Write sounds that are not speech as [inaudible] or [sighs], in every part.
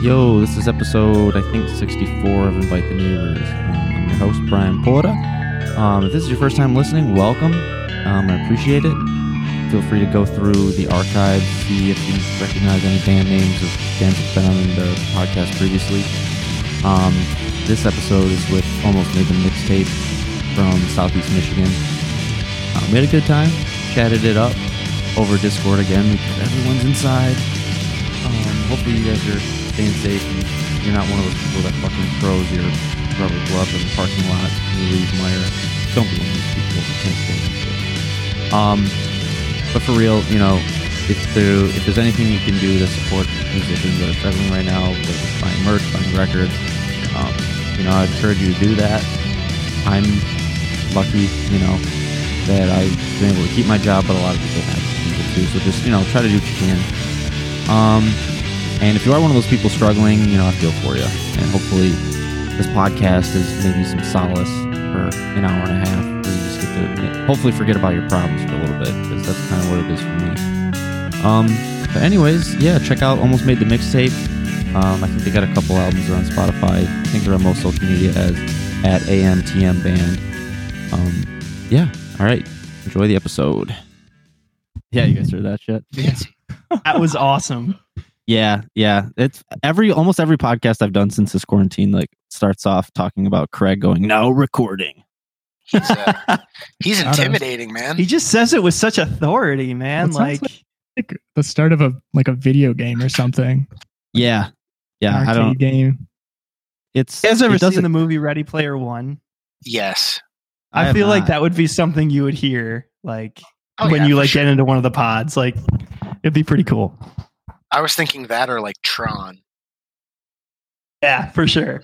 Yo, this is episode, I think, 64 of Invite the Neighbors. Um, I'm your host, Brian Porta. Um, if this is your first time listening, welcome. Um, I appreciate it. Feel free to go through the archives, see if you recognize any band names of bands that have been on the podcast previously. Um, this episode is with Almost Made the Mixtape from Southeast Michigan. Um, we had a good time, chatted it up over Discord again because everyone's inside. Um, hopefully you guys are staying safe and you're not one of those people that fucking throws your rubber glove in the parking lot and you leave Meijer. Don't be one of those people who can't stay. Um, but for real, you know, if there if there's anything you can do to support musicians that are struggling right now, it's buying merch, buying records, um, you know, I'd encourage you to do that. I'm lucky, you know, that I've been able to keep my job, but a lot of people have people too. So just you know, try to do what you can. Um, and if you are one of those people struggling, you know, I feel for you. And hopefully, this podcast is maybe some solace for an hour and a half, where you just get to hopefully forget about your problems for a little bit, because that's kind of what it is for me. Um, but anyways, yeah, check out Almost Made the Mixtape. Um, I think they got a couple albums are on Spotify. I think they're on most social media as at AMTM Band. Um, yeah. All right. Enjoy the episode. Yeah, you guys heard that shit. Fancy. That was awesome. Yeah, yeah. It's every almost every podcast I've done since this quarantine like starts off talking about Craig going no recording. He's, uh, [laughs] he's intimidating, man. He just says it with such authority, man. That sounds Like, like the start of a like a video game or something. Yeah, yeah. An I don't. game. It's you guys ever it seen the movie Ready Player One? yes. I, have feel like that would be something you would hear, like Oh, when yeah, you like sure. get into one of the pods. Like, it'd be pretty cool. I was thinking that or like Tron. Yeah, for sure.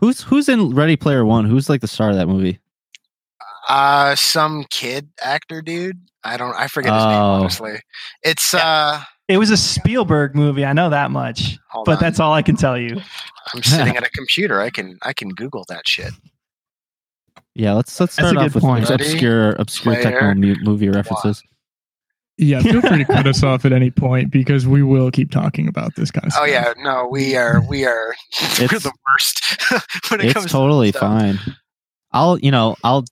Who's who's in Ready Player One? Who's like the star of that movie? Uh some kid actor dude. I don't I forget his name Oh. honestly. It's uh It was a Spielberg movie. I know that much, hold but on. that's all I can tell you. I'm sitting [laughs] at a computer. I can I can Google that shit. Yeah, let's let's That's a start off with point. Obscure obscure Player techno movie references. Yeah, feel free to cut [laughs] us off at any point because we will keep talking about this kind of Oh yeah, no, we are we are [laughs] we're the worst [laughs] when it comes It's totally to fine. I'll you know I'll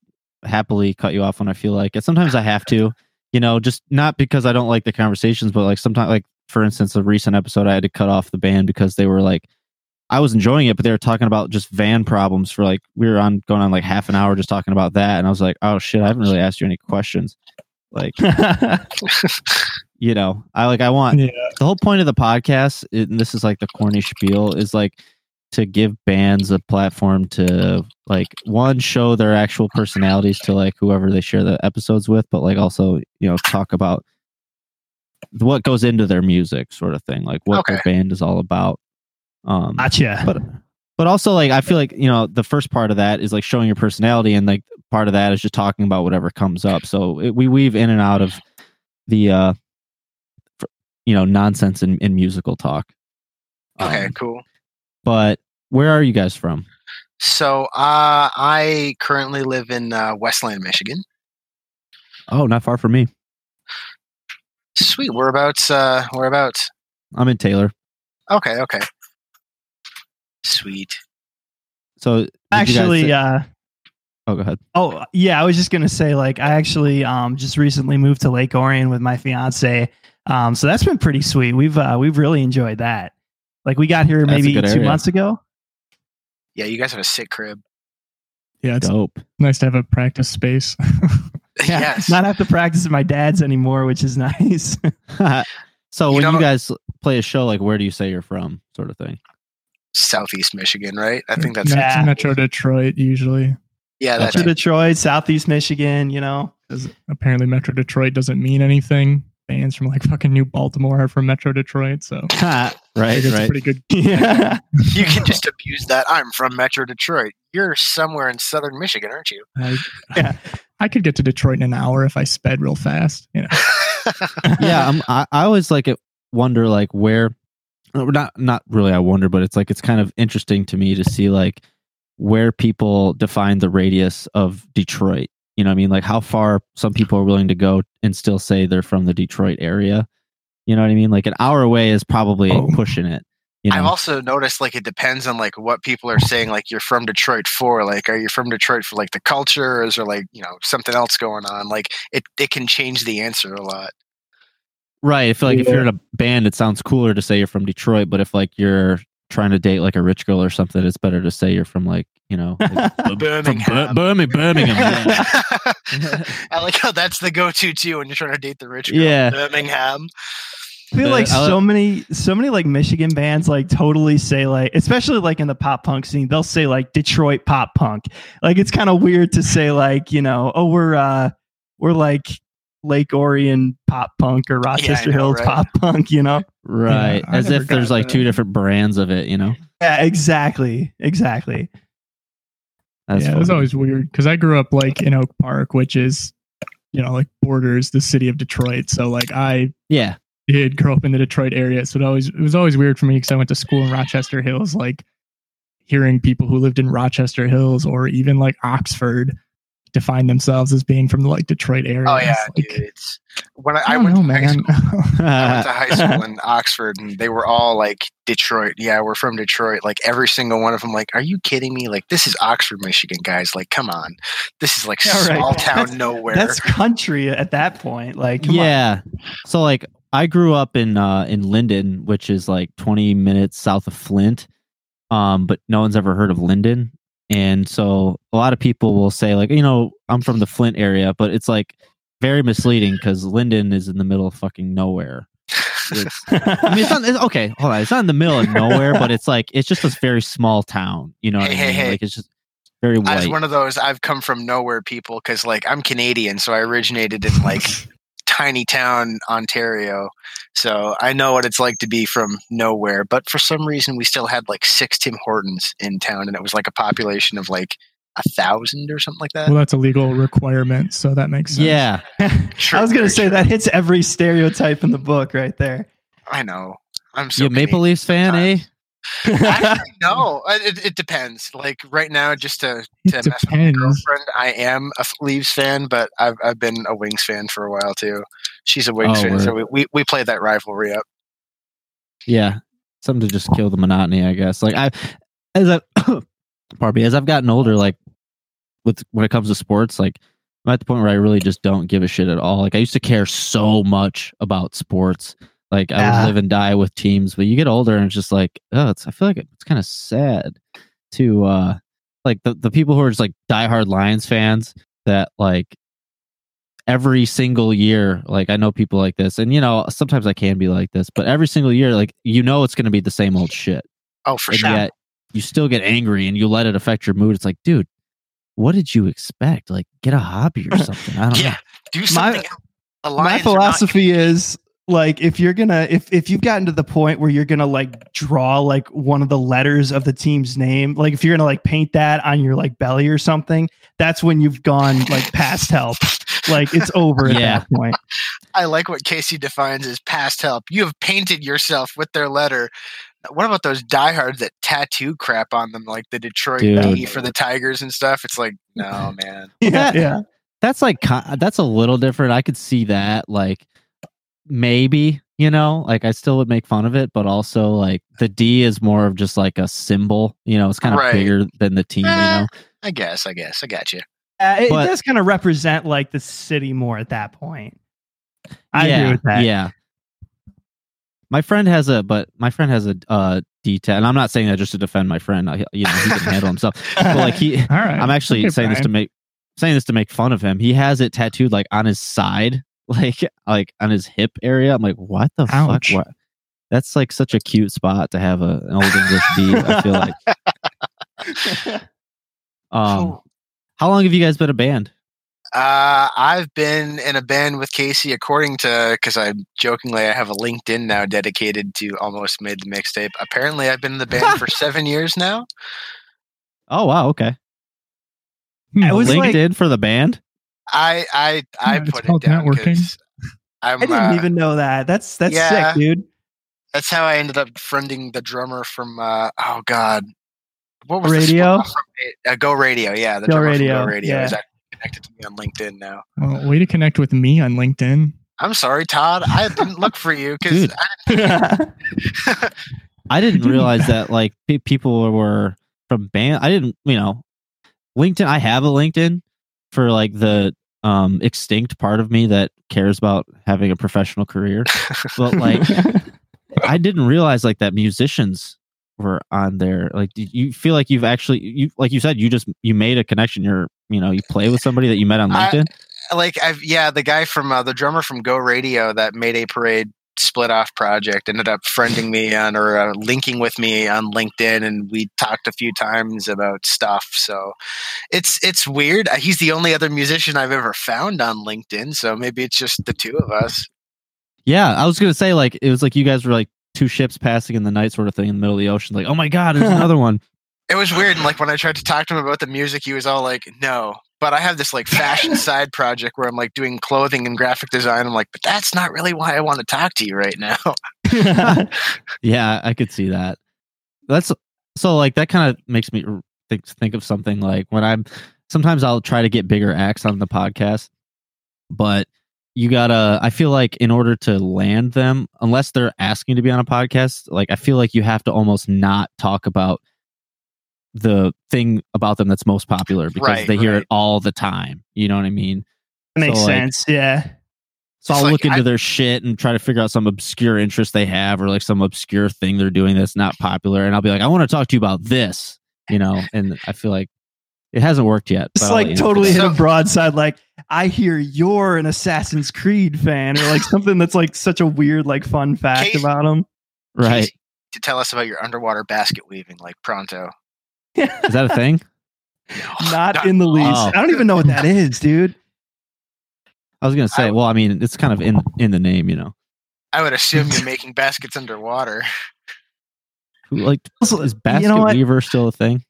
happily cut you off when I feel like it. Sometimes I have to, you know, just not because I don't like the conversations, but like sometimes like for instance, a recent episode I had to cut off the band because they were like I was enjoying it, but they were talking about just van problems for like we were on going on like half an hour just talking about that, and I was like, oh shit, I haven't really asked you any questions. Like [laughs] you know, I like I want Yeah. the whole point of the podcast, and this is like the corny spiel, is like to give bands a platform to like one show their actual personalities to like whoever they share the episodes with, but like also you know talk about what goes into their music, sort of thing, like what their band is all about. Um, gotcha. but but also like I feel like you know the first part of that is like showing your personality, and like part of that is just talking about whatever comes up. So it, we weave in and out of the uh, fr- you know nonsense in, in musical talk. Okay, Um, cool. but where are you guys from? So uh I currently live in uh, Westland, Michigan. Oh, not far from me. Sweet. Whereabouts uh whereabouts? I'm in Taylor. Okay, okay. Sweet. So did you guys Actually, say- uh, oh, go ahead. Oh yeah, I was just gonna say like I actually um just recently moved to Lake Orion with my fiance. Um, so that's been pretty sweet. We've uh we've really enjoyed that. Like we got here That's maybe two area. months ago. Yeah, you guys have a sick crib. Yeah, it's Dope. nice to have a practice space. [laughs] yes. Not have to practice at my dad's anymore, which is [laughs] nice. [laughs] so You when you guys play a show, like where do you say you're from, sort of thing? Southeast Michigan, right? I think that's Yeah. Metro Detroit usually. Yeah, that's to Detroit, Southeast Michigan, you know. Because apparently Metro Detroit doesn't mean anything. Fans from like fucking New Baltimore are from Metro Detroit, so [laughs] right, it's a right. pretty good. [laughs] Yeah. you can just abuse that. I'm from Metro Detroit. You're somewhere in southern Michigan, aren't you? I, Yeah. I could get to Detroit in an hour if I sped real fast. You know, [laughs] yeah, I'm, I, I always like it. Wonder like where, not not really. I wonder, but it's like it's kind of interesting to me to see like where people define the radius of Detroit. You know, what I mean, like how far some people are willing to go and still say they're from the Detroit area. You know what I mean? Like an hour away is probably Oh. pushing it. You know, I've also noticed like it depends on like what people are saying. Like you're from Detroit for. Like, are you from Detroit for like the culture, or is there like you know something else going on? Like it, it can change the answer a lot. right. I feel like if you're in a band, it sounds cooler to say you're from Detroit, but if like you're trying to date like a rich girl or something, it's better to say you're from like you know like, [laughs] from Bir- Birmingham. Birmingham, Birmingham. [laughs] yeah. I like how that's the go-to too when you're trying to date the rich girl. Yeah. Birmingham. I feel The- like I- so many, so many like Michigan bands like totally say like, especially like in the pop punk scene, they'll say like Detroit pop punk. Like it's kind of weird to say like, you know, oh we're uh we're like Lake Orion pop punk or Rochester know, Hills right? pop punk, you know? right. I As if there's like that. two different brands of it. You know, Yeah, exactly, exactly. That's yeah, it was always weird because I grew up like in Oak Park, which is, you know, like borders the city of Detroit. So like I yeah. did grow up in the Detroit area, so it always it was always weird for me because I went to school in Rochester Hills, like hearing people who lived in Rochester Hills or even like Oxford define themselves as being from the like Detroit area. Oh yeah, It's dude. It's when I, I I went know, to high school. I went to high school [laughs] in Oxford, and they were all like Detroit. Yeah, we're from Detroit. Like every single one of them. Like, are you kidding me? Like, this is Oxford, Michigan, guys. Like, come on, this is like [laughs] Yeah, right. small [laughs] That's- town nowhere. That's country at that point. Like, come on. yeah. So like I grew up in uh in Linden, which is like 20 minutes south of Flint. Um, but no one's ever heard of Linden. And so a lot of people will say like, you know, I'm from the Flint area, but it's like very misleading because Linden is in the middle of fucking nowhere. It's, I mean, it's not it's, okay. Hold on, it's not in the middle of nowhere, but it's like it's just a very small town. You know what Hey, I mean? hey. Like it's just very white. I was one of those I've come from nowhere people because like I'm Canadian, so I originated in like tiny town Ontario. So I know what it's like to be from nowhere. But for some reason we still had like six Tim Hortons in town and it was like a population of like a thousand or something like that. well, that's a legal requirement, so that makes sense. yeah, [laughs] Sure, I was gonna say true. that hits every stereotype in the book right there. I know. I'm so you a Maple Canadian Leafs fan, eh? Actually, [laughs] no. It, it depends. Like right now, just to, to mess with my girlfriend, I am a Leaves fan, but I've I've been a Wings fan for a while too. She's a Wings Oh, fan, so we, we we play that rivalry up. Yeah, something to just kill the monotony, I guess. Like I, as I, [coughs] pardon me, as I've gotten older, like with when it comes to sports, like I'm at the point where I really just don't give a shit at all. Like I used to care so much about sports. Like I Yeah. would live and die with teams, but you get older and it's just like, oh, it's. I feel like it's kind of sad to uh like the the people who are just like diehard Lions fans that like every single year like i know people like this and you know sometimes i can be like this but every single year like you know it's going to be the same old shit Oh, for and sure. yet you still get angry and you let it affect your mood it's like dude what did you expect like get a hobby or [laughs] something i don't Yeah, know do something. my Lions not- philosophy is like if you're gonna if if you've gotten to the point where you're gonna like draw like one of the letters of the team's name like if you're gonna like paint that on your like belly or something that's when you've gone like past help like it's over at Yeah. that point I like what Casey defines as past help. You have painted yourself with their letter. What about those diehards that tattoo crap on them, like the Detroit Dude. D for the Tigers and stuff? It's like, no, [laughs] man. yeah yeah that's like that's a little different i could see that like maybe you know like i still would make fun of it but also like the d is more of just like a symbol you know it's kind of Right. bigger than the team you Eh. know I guess, I guess, I got you. Uh, it, But- does kind of represent like the city more at that point i yeah, agree with that Yeah. My friend has a, but my friend has a uh, D10, and I'm not saying that just to defend my friend. I, you know, he can handle [laughs] himself. But like he, All right. I'm actually Okay, saying this to make saying this to make fun of him. He has it tattooed like on his side, like like on his hip area. I'm like, what the Ouch. fuck? What? That's like such a cute spot to have a, an old English [laughs] D. I feel like. Um, how long have you guys been a band? Uh, I've been in a band with Casey, according to because I jokingly I have a LinkedIn now dedicated to almost made the mixtape. Apparently, I've been in the band for [laughs] seven years now. Oh wow, okay. Hmm. I was like- LinkedIn for the band. I I I Yeah, put it down networking. I'm. i didn't uh, even know that that's that's yeah. sick dude That's how I ended up friending the drummer from. Uh, oh God, what was Radio? The it? uh, Go Radio? Yeah, the Go drummer Radio, from Go Radio is yeah. actually connected to me on LinkedIn now. Well, way to connect with me on LinkedIn. I'm sorry, Todd. I didn't look for you because Dude. I didn't realize [laughs] that like pe- people were from band. I didn't, you know, LinkedIn. I have a LinkedIn for like the um extinct part of me that cares about having a professional career. But like, [laughs] I didn't realize like that musicians were on there. Like, you feel like you've actually you like you said you just you made a connection. You're you know you play with somebody that you met on I- LinkedIn. like I've yeah, the guy from uh, the drummer from Go Radio that Mayday Parade split off project ended up friending me on or uh, linking with me on LinkedIn, and we talked a few times about stuff. So it's it's weird. He's the only other musician I've ever found on LinkedIn, so maybe it's just the two of us. Yeah, I was gonna say like it was like you guys were like two ships passing in the night sort of thing in the middle of the ocean. Like, oh my god, there's [laughs] another one. It was weird, and like when I tried to talk to him about the music, he was all like, "No." But I have this like fashion [laughs] side project where I'm like doing clothing and graphic design. I'm like, but that's not really why I want to talk to you right now. [laughs] [laughs] Yeah, I could see that. That's so like that kind of makes me think think of something like when I'm sometimes I'll try to get bigger acts on the podcast, but you gotta. I feel like in order to land them, unless they're asking to be on a podcast, like I feel like you have to almost not talk about the thing about them that's most popular because Right, they hear right. it all the time. You know what I mean? Makes So, like, sense. Yeah. So I'll like, look into I- their shit and try to figure out some obscure interest they have or like some obscure thing they're doing that's not popular. And I'll be like, I want to talk to you about this, you know? And I feel like it hasn't worked yet. It's like totally hit a broadside. Like, I hear you're an Assassin's Creed fan, or like something that's like such a weird, like fun fact Case- about them. Right. Casey, to tell us about your underwater basket weaving, like pronto. [laughs] Is that a thing? [laughs] Not in the least. Oh. I don't even know what that is, dude. I was going to say, I- well, I mean, it's kind of in in the name, you know. I would assume you're [laughs] making baskets underwater. Like, Also, is you basket know weaver still a thing?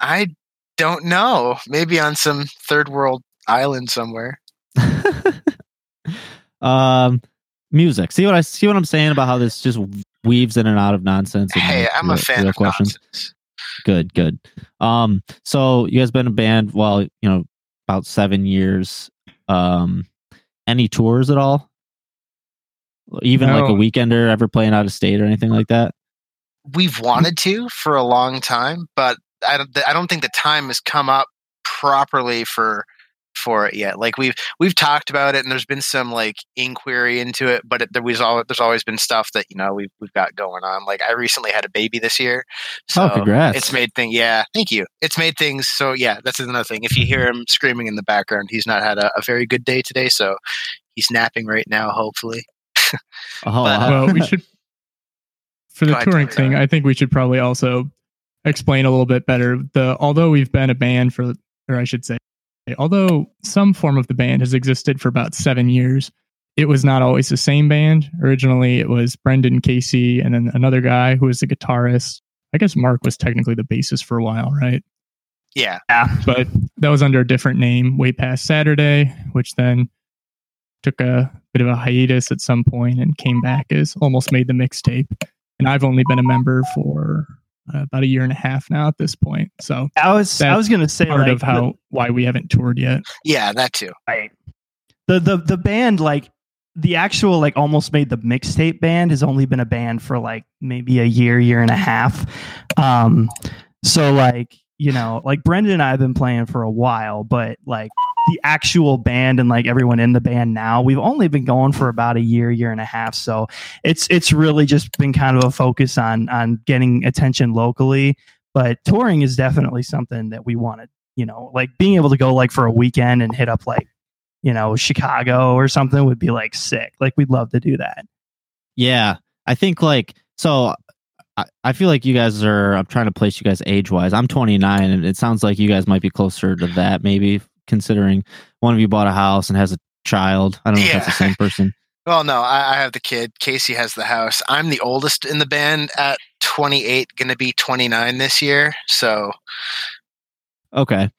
I don't know. Maybe on some third world island somewhere. um, music. See what I see what I'm saying about how this just weaves in and out of nonsense. and, Hey, I'm a fan of questions. nonsense. Good good. Um so you guys been a band well you know about seven years. Um any tours at all? Even like a weekender ever playing out of state or anything like that? We've wanted to for a long time, but I don't. I don't think the time has come up properly for for it yet. Like we've we've talked about it, and there's been some like inquiry into it, but it, there was always there's always been stuff that you know we've we've got going on. Like I recently had a baby this year, oh, so oh congrats it's made things. Yeah, thank you. It's made things. So yeah, that's another thing. If you hear him screaming in the background, he's not had a, a very good day today. So he's napping right now. Hopefully, [laughs] oh, but, well, we should [laughs] for the Go ahead, touring Tony. thing. I think we should probably also explain a little bit better. The although we've been a band for, or I should say, although some form of the band has existed for about seven years, it was not always the same band. Originally, it was Brendan Casey and then another guy who was the guitarist. I guess Mark was technically the bassist for a while, right? yeah. but that was under a different name way past Saturday, which then took a bit of a hiatus at some point and came back as almost made the mixtape. And I've only been a member for uh, about a year and a half now at this point. So I was I was gonna say part like of how why we haven't toured yet. Yeah, that too. the, the the the band like the actual like almost made the mixtape band has only been a band for like maybe a year year and a half. Um, so like you know like Brendan and I have been playing for a while, but like the actual band and like everyone in the band now we've only been going for about a year year and a half. So it's it's really just been kind of a focus on on getting attention locally. But touring is definitely something that we wanted you know like being able to go like for a weekend and hit up like you know chicago or something would be like sick. Like we'd love to do that. Yeah. I think like so I, feel like you guys are i'm trying to place you guys age wise i'm 29 and it sounds like you guys might be closer to that maybe considering one of you bought a house and has a child i don't know if that's the same person [laughs] Well, no, I, I have the kid. Casey has the house. I'm the oldest in the band at 28, going to be 29 this year. So Okay.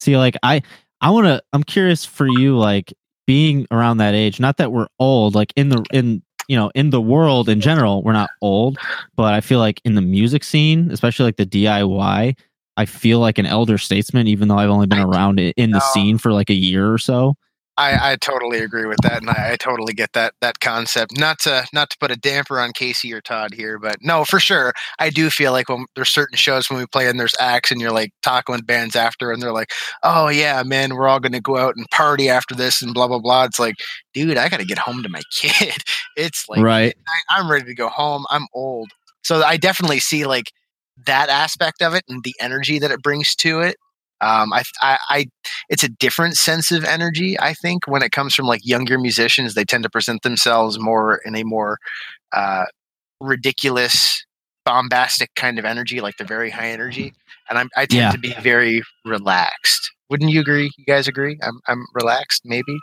See, like I, I want to. I'm curious for you, like being around that age. Not that we're old, like in the in you know in the world in general, we're not old, but I feel like in the music scene, especially like the DIY, I feel like an elder statesman, even though I've only been I- around it in the scene for like a year or so. I, I totally agree with that, and I, I totally get that that concept. Not to not to put a damper on Casey or Todd here, but no, for sure, I do feel like when there's certain shows when we play and there's acts, and you're like talking with bands after, and they're like, "Oh yeah, man, we're all going to go out and party after this," and blah blah blah. It's like, dude, I got to get home to my [laughs] kid. It's like, right. I, I'm ready to go home. I'm old, so I definitely see like that aspect of it and the energy that it brings to it um, I, I, I, it's a different sense of energy. I think when it comes from like younger musicians, they tend to present themselves more in a more uh, ridiculous, bombastic kind of energy, like they're very high energy. And I'm, I tend Yeah. to be very relaxed. Wouldn't you agree? You guys agree? I'm, I'm relaxed, maybe.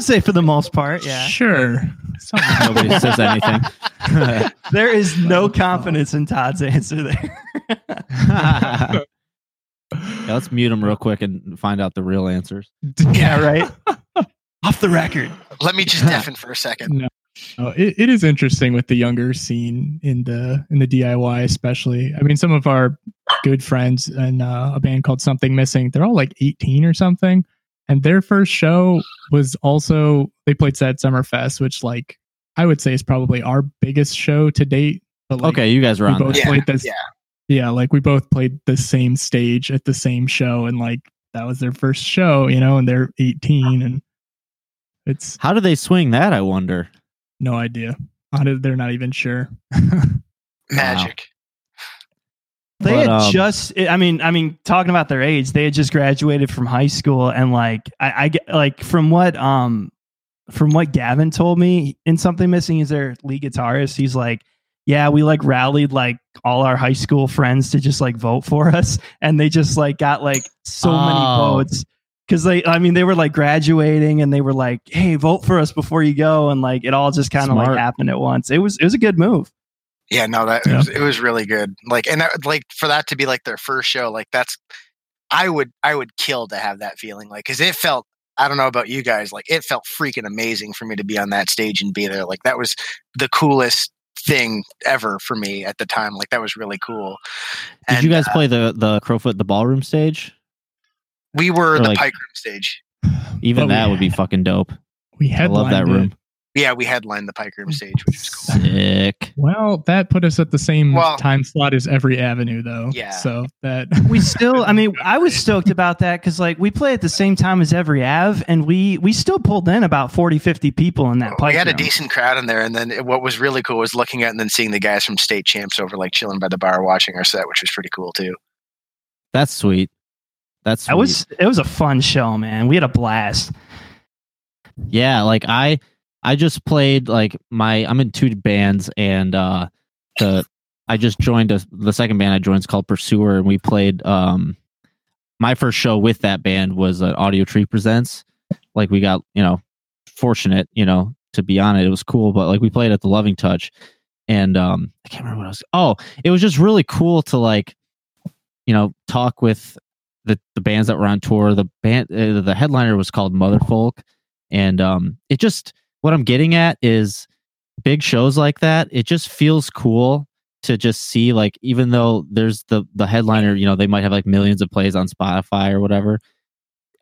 Say for the most part, yeah. Sure. Something like Nobody says anything. [laughs] There is [laughs] no confidence in Todd's answer there. [laughs] Yeah, let's mute him real quick and find out the real answers. yeah, right. Off the record. Let me just deafen for a second. Oh, it, it is interesting with the younger scene in the in the DIY, especially. I mean, some of our good friends and uh, a band called Something Missing, they're all like 18 or something, and their first show was also they played Sad Summer Fest, which like I would say is probably our biggest show to date. But like, okay, you guys were on both that. Yeah, played this. yeah. yeah, like we both played the same stage at the same show, and like that was their first show, you know, and they're 18, and it's How do they swing that? I wonder. no idea. How did- They're not even sure. [laughs] Magic. They But, had um, just, I mean, I mean, talking about their age, they had just graduated from high school, and like, I, I get like from what, um, from what Gavin told me, in something missing is their lead guitarist. He's like, yeah, we like rallied like all our high school friends to just like vote for us, and they just like got like so many Oh. votes because they, I mean, they were like graduating, and they were like, hey, vote for us before you go, and like it all just kind of like happened at once. It was, it was a good move. Yeah, no, that Yeah. it, was, it was really good. Like, and that, like for that to be like their first show, like that's, I would, I would kill to have that feeling, like, because it felt. I don't know about you guys, like it felt freaking amazing for me to be on that stage and be there. Like that was the coolest thing ever for me at the time. Like that was really cool. Did And, you guys uh, play the the Crofoot the ballroom stage? we were or the like- Pike Room stage. Even But we- that would be fucking dope. We I love headlined that it. room. Yeah, we headlined the Pike Room stage, which was cool. Sick. Well, that put us at the same Well- time slot as every avenue, though. Yeah. So that we still i mean i was [laughs] stoked about that because like we play at the same time as every av and we we still pulled in about 40 50 people in that Pike. we pipe had a decent crowd in there, and then what was really cool was looking at and then seeing the guys from state champs over like chilling by the bar watching our set, which was pretty cool too. That's sweet. That's sweet. that was it was a fun show man we had a blast yeah like i i just played like my i'm in two bands and uh the i just joined a, the second band i joined is called pursuer and we played um my first show with that band was uh, Audiotree presents. Like we got you know fortunate you know to be on it. It was cool but like we played at the loving touch and um i can't remember what i was oh it was just really cool to like you know talk with the the bands that were on tour. The band uh, the headliner was called motherfolk and um it just what i'm getting at is big shows like that it just feels cool to just see like even though there's the the headliner you know they might have like millions of plays on spotify or whatever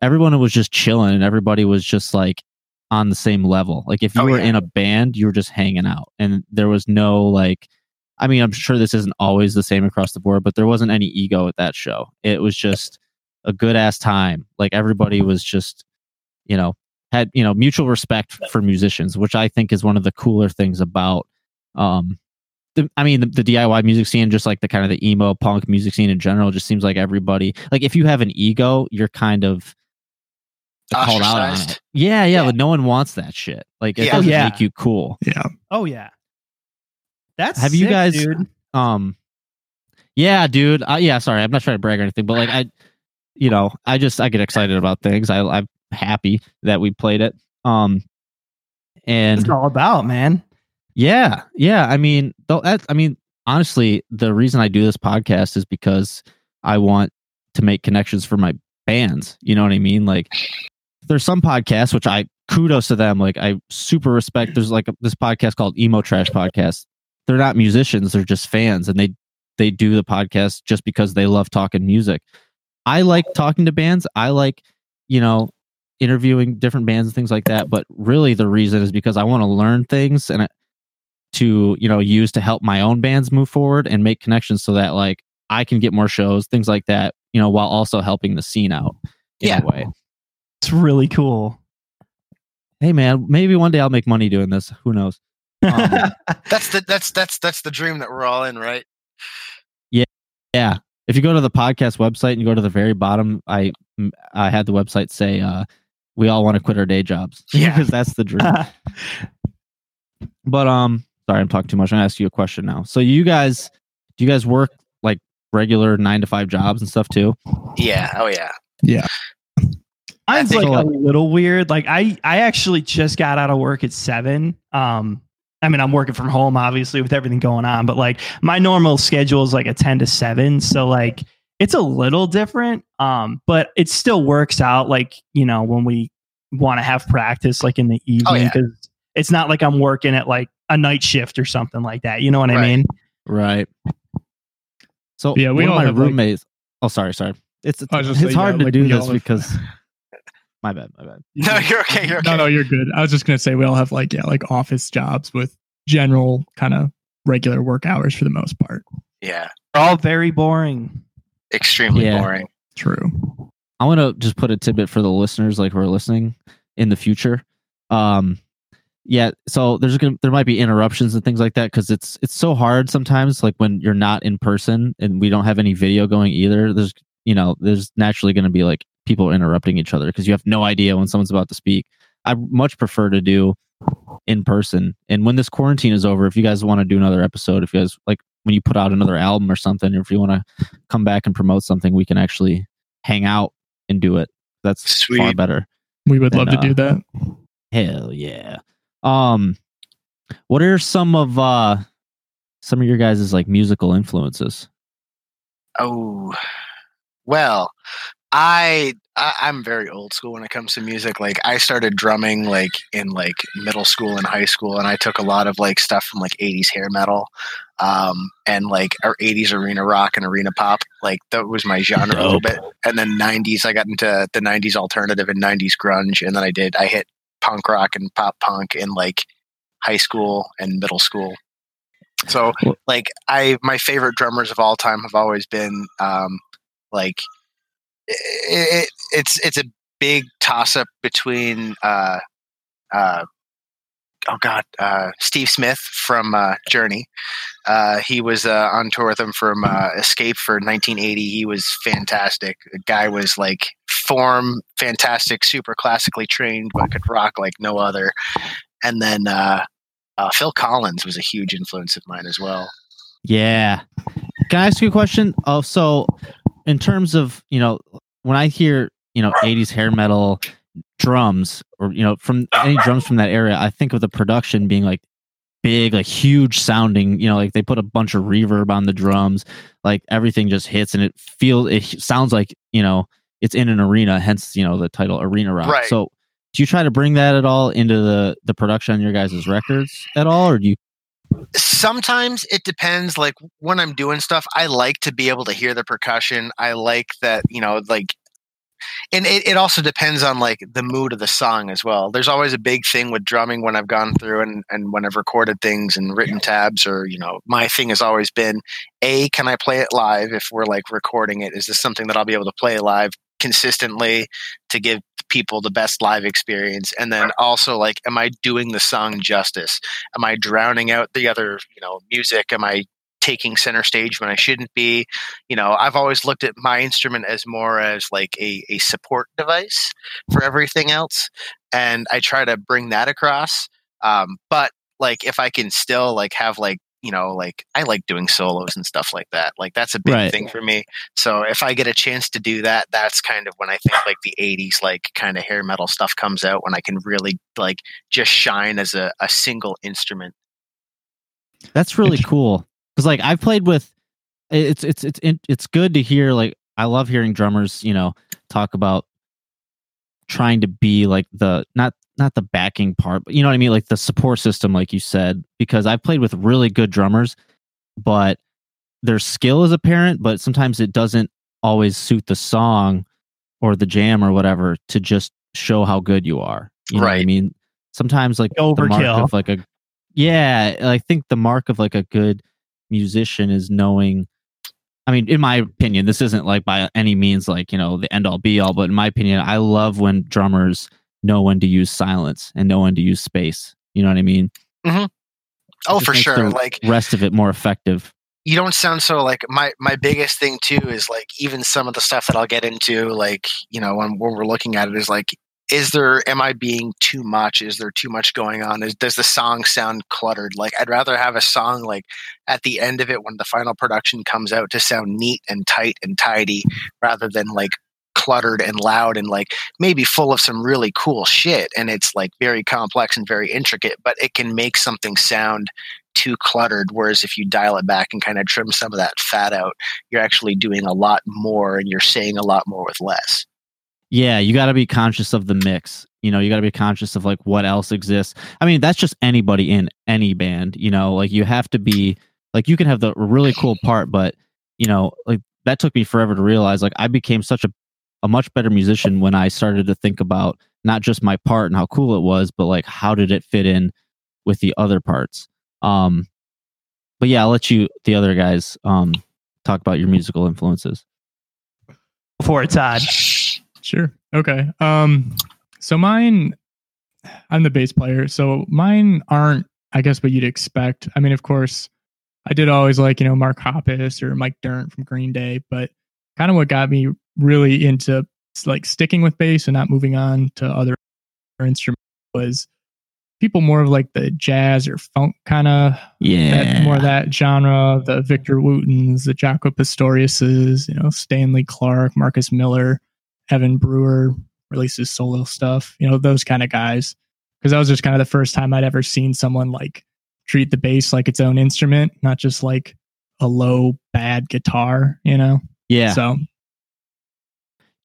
everyone was just chilling and everybody was just like on the same level. Like if you Oh, were yeah. in a band you were just hanging out and there was no like i mean i'm sure this isn't always the same across the board but there wasn't any ego at that show. It was just a good ass time. Like everybody was just you know had you know mutual respect for musicians which i think is one of the cooler things about um the, i mean the, the diy music scene just like the kind of the emo punk music scene in general just seems like everybody like if you have an ego you're kind of called out on it yeah yeah, Yeah. but no one wants that shit like it Yeah. doesn't Yeah. make you cool yeah. oh yeah that's Have you guys- dude. um yeah dude uh, yeah sorry i'm not trying to brag or anything but like i you know i just i get excited about things I, i'm happy that we played it um and it's all about man Yeah, yeah. I mean, that, I mean, honestly, the reason I do this podcast is because I want to make connections for my bands. You know what I mean? Like, there's some podcasts which I kudos to them. Like, I super respect. There's like a, this podcast called Emo Trash Podcast. They're not musicians; they're just fans, and they they do the podcast just because they love talking music. I like talking to bands. I like, you know, interviewing different bands and things like that. But really, the reason is because I want to learn things and to you know use to help my own bands move forward and make connections so that like I can get more shows, things like that. You know, while also helping the scene out in Yeah. a way. It's really cool. Hey man, maybe one day I'll make money doing this. Who knows? Um, [laughs] That's the that's that's that's the dream that we're all in, right? Yeah. Yeah. If you go to the podcast website and you go to the very bottom, I I had the website say uh we all want to quit our day jobs. [laughs] Yeah. because that's the dream. [laughs] but um sorry, I'm talking too much. I'm gonna ask you a question now. So you guys do you guys work like regular nine to five jobs and stuff too? Yeah. Oh yeah. Yeah. Mine's think- like a little weird. Like I, I actually just got out of work at seven. Um, I mean, I'm working from home, obviously, with everything going on, but like my normal schedule is like a 10 to 7. So like it's a little different. Um, but it still works out like, you know, when we want to have practice like in the evening, Oh, yeah. because it's not like I'm working at like a night shift or something like that. You know what I mean? Right. So Yeah, we one of all my have, like- roommates. oh, sorry, sorry. It's it's, it's just saying, hard yeah, to like, do this have- because [laughs] my bad, my bad. [laughs] No, you're okay. You're okay. No, no, you're good. I was just gonna say we all have like yeah, like office jobs with general kind of regular work hours for the most part. Yeah. They're all very boring. Extremely Yeah. boring. True. I want to just put a tidbit for the listeners, like who are listening in the future. Um, yeah, so there's gonna there might be interruptions and things like that because it's it's so hard sometimes. Like when you're not in person and we don't have any video going either. There's you know there's naturally going to be like people interrupting each other because you have no idea when someone's about to speak. I much prefer to do in person. And when this quarantine is over, if you guys want to do another episode, if you guys like when you put out another album or something, or if you want to come back and promote something, we can actually hang out and do it. That's far better. We would love And, to do that. Hell yeah. Um what are some of uh some of your guys' like musical influences? Oh, well, I, I I'm very old school when it comes to music. Like I started drumming like in like middle school and high school, and I took a lot of like stuff from like '80s hair metal, um, and like our '80s arena rock and arena pop. Like that was my [laughs] genre a little bit. And then '90s, I got into the '90s alternative and '90s grunge, and then I did I hit punk rock and pop punk in like high school and middle school. So like I my favorite drummers of all time have always been um like it, it, it's it's a big toss up between uh uh oh god uh Steve Smith from uh Journey uh he was uh on tour with them from Escape for 1980 he was fantastic the guy was like form fantastic super classically trained but could rock like no other and then Phil Collins was a huge influence of mine as well. Yeah. Can I ask you a question? Oh, so in terms of, you know, when I hear, you know, 80s hair metal drums or, you know, from any drums from that area, I think of the production being like big, like huge sounding, you know, like they put a bunch of reverb on the drums, like everything just hits and it feels, it sounds like, you know, it's in an arena, hence, you know, the title Arena Rock. Right. So do you try to bring that at all into the the production on your guys' records at all, or do you Sometimes it depends. Like when I'm doing stuff, I like to be able to hear the percussion. I like that, you know, like, and it, it also depends on like the mood of the song as well. There's always a big thing with drumming when I've gone through and, and when I've recorded things and written tabs or, you know, my thing has always been A, can I play it live if we're like recording it? Is this something that I'll be able to play live consistently to give people the best live experience? And then also like, am I doing the song justice? am i drowning out the other you know music am i taking center stage when i shouldn't be you know i've always looked at my instrument as more as like a, a support device for everything else and i try to bring that across um, but like if i can still like have like you know like i like doing solos and stuff like that like that's a big Right. thing for me. So if i get a chance to do that that's kind of when i think like the 80s like kind of hair metal stuff comes out when i can really like just shine as a, a single instrument. That's really cool because like I've played with it's it's it's it's good to hear like I love hearing drummers you know talk about trying to be like the not not the backing part but you know what I mean like the support system like you said because I've played with really good drummers but their skill is apparent but sometimes it doesn't always suit the song or the jam or whatever to just show how good you are. You know what I mean? Sometimes like the mark Overkill. of like a yeah, I think the mark of like a good musician is knowing I mean, in my opinion, this isn't like by any means like, you know, the end all be all, but in my opinion, I love when drummers know when to use silence and know when to use space. You know what I mean? Mm-hmm. oh for sure the- like Rest of it more effective. you don't sound so like my my biggest thing too is like even some of the stuff that I'll get into like you know when, when we're looking at it is like is there am I being too much is there too much going on is does the song sound cluttered like I'd rather have a song like at the end of it when the final production comes out to sound neat and tight and tidy rather than like cluttered and loud and like maybe full of some really cool shit and it's like very complex and very intricate but it can make something sound too cluttered. Whereas if you dial it back and kind of trim some of that fat out, you're actually doing a lot more and you're saying a lot more with less. Yeah, you got to be conscious of the mix. You know, you got to be conscious of like what else exists. I mean, that's just anybody in any band. You know, like you have to be like you can have the really cool part, but you know, like that took me forever to realize. Like I became such a a much better musician when I started to think about not just my part and how cool it was, but like how did it fit in with the other parts. Um, but yeah, I'll let you the other guys um talk about your musical influences. Before Todd. Sure. Okay. Um, so mine, I'm the bass player. So mine aren't, I guess, what you'd expect. I mean, of course, I did always like, you know, Mark Hoppus or Mike Dirnt from Green Day, but kind of what got me really into like sticking with bass and not moving on to other instruments was people more of like the jazz or funk kind of Yeah, that, more of that genre, the Victor Wootens, the Jaco Pastoriuses, you know, Stanley Clarke, Marcus Miller, Evan Brewer releases solo stuff, you know, those kind of guys. Because that was just kind of the first time I'd ever seen someone like treat the bass like its own instrument, not just like a low, bad guitar, you know? yeah. So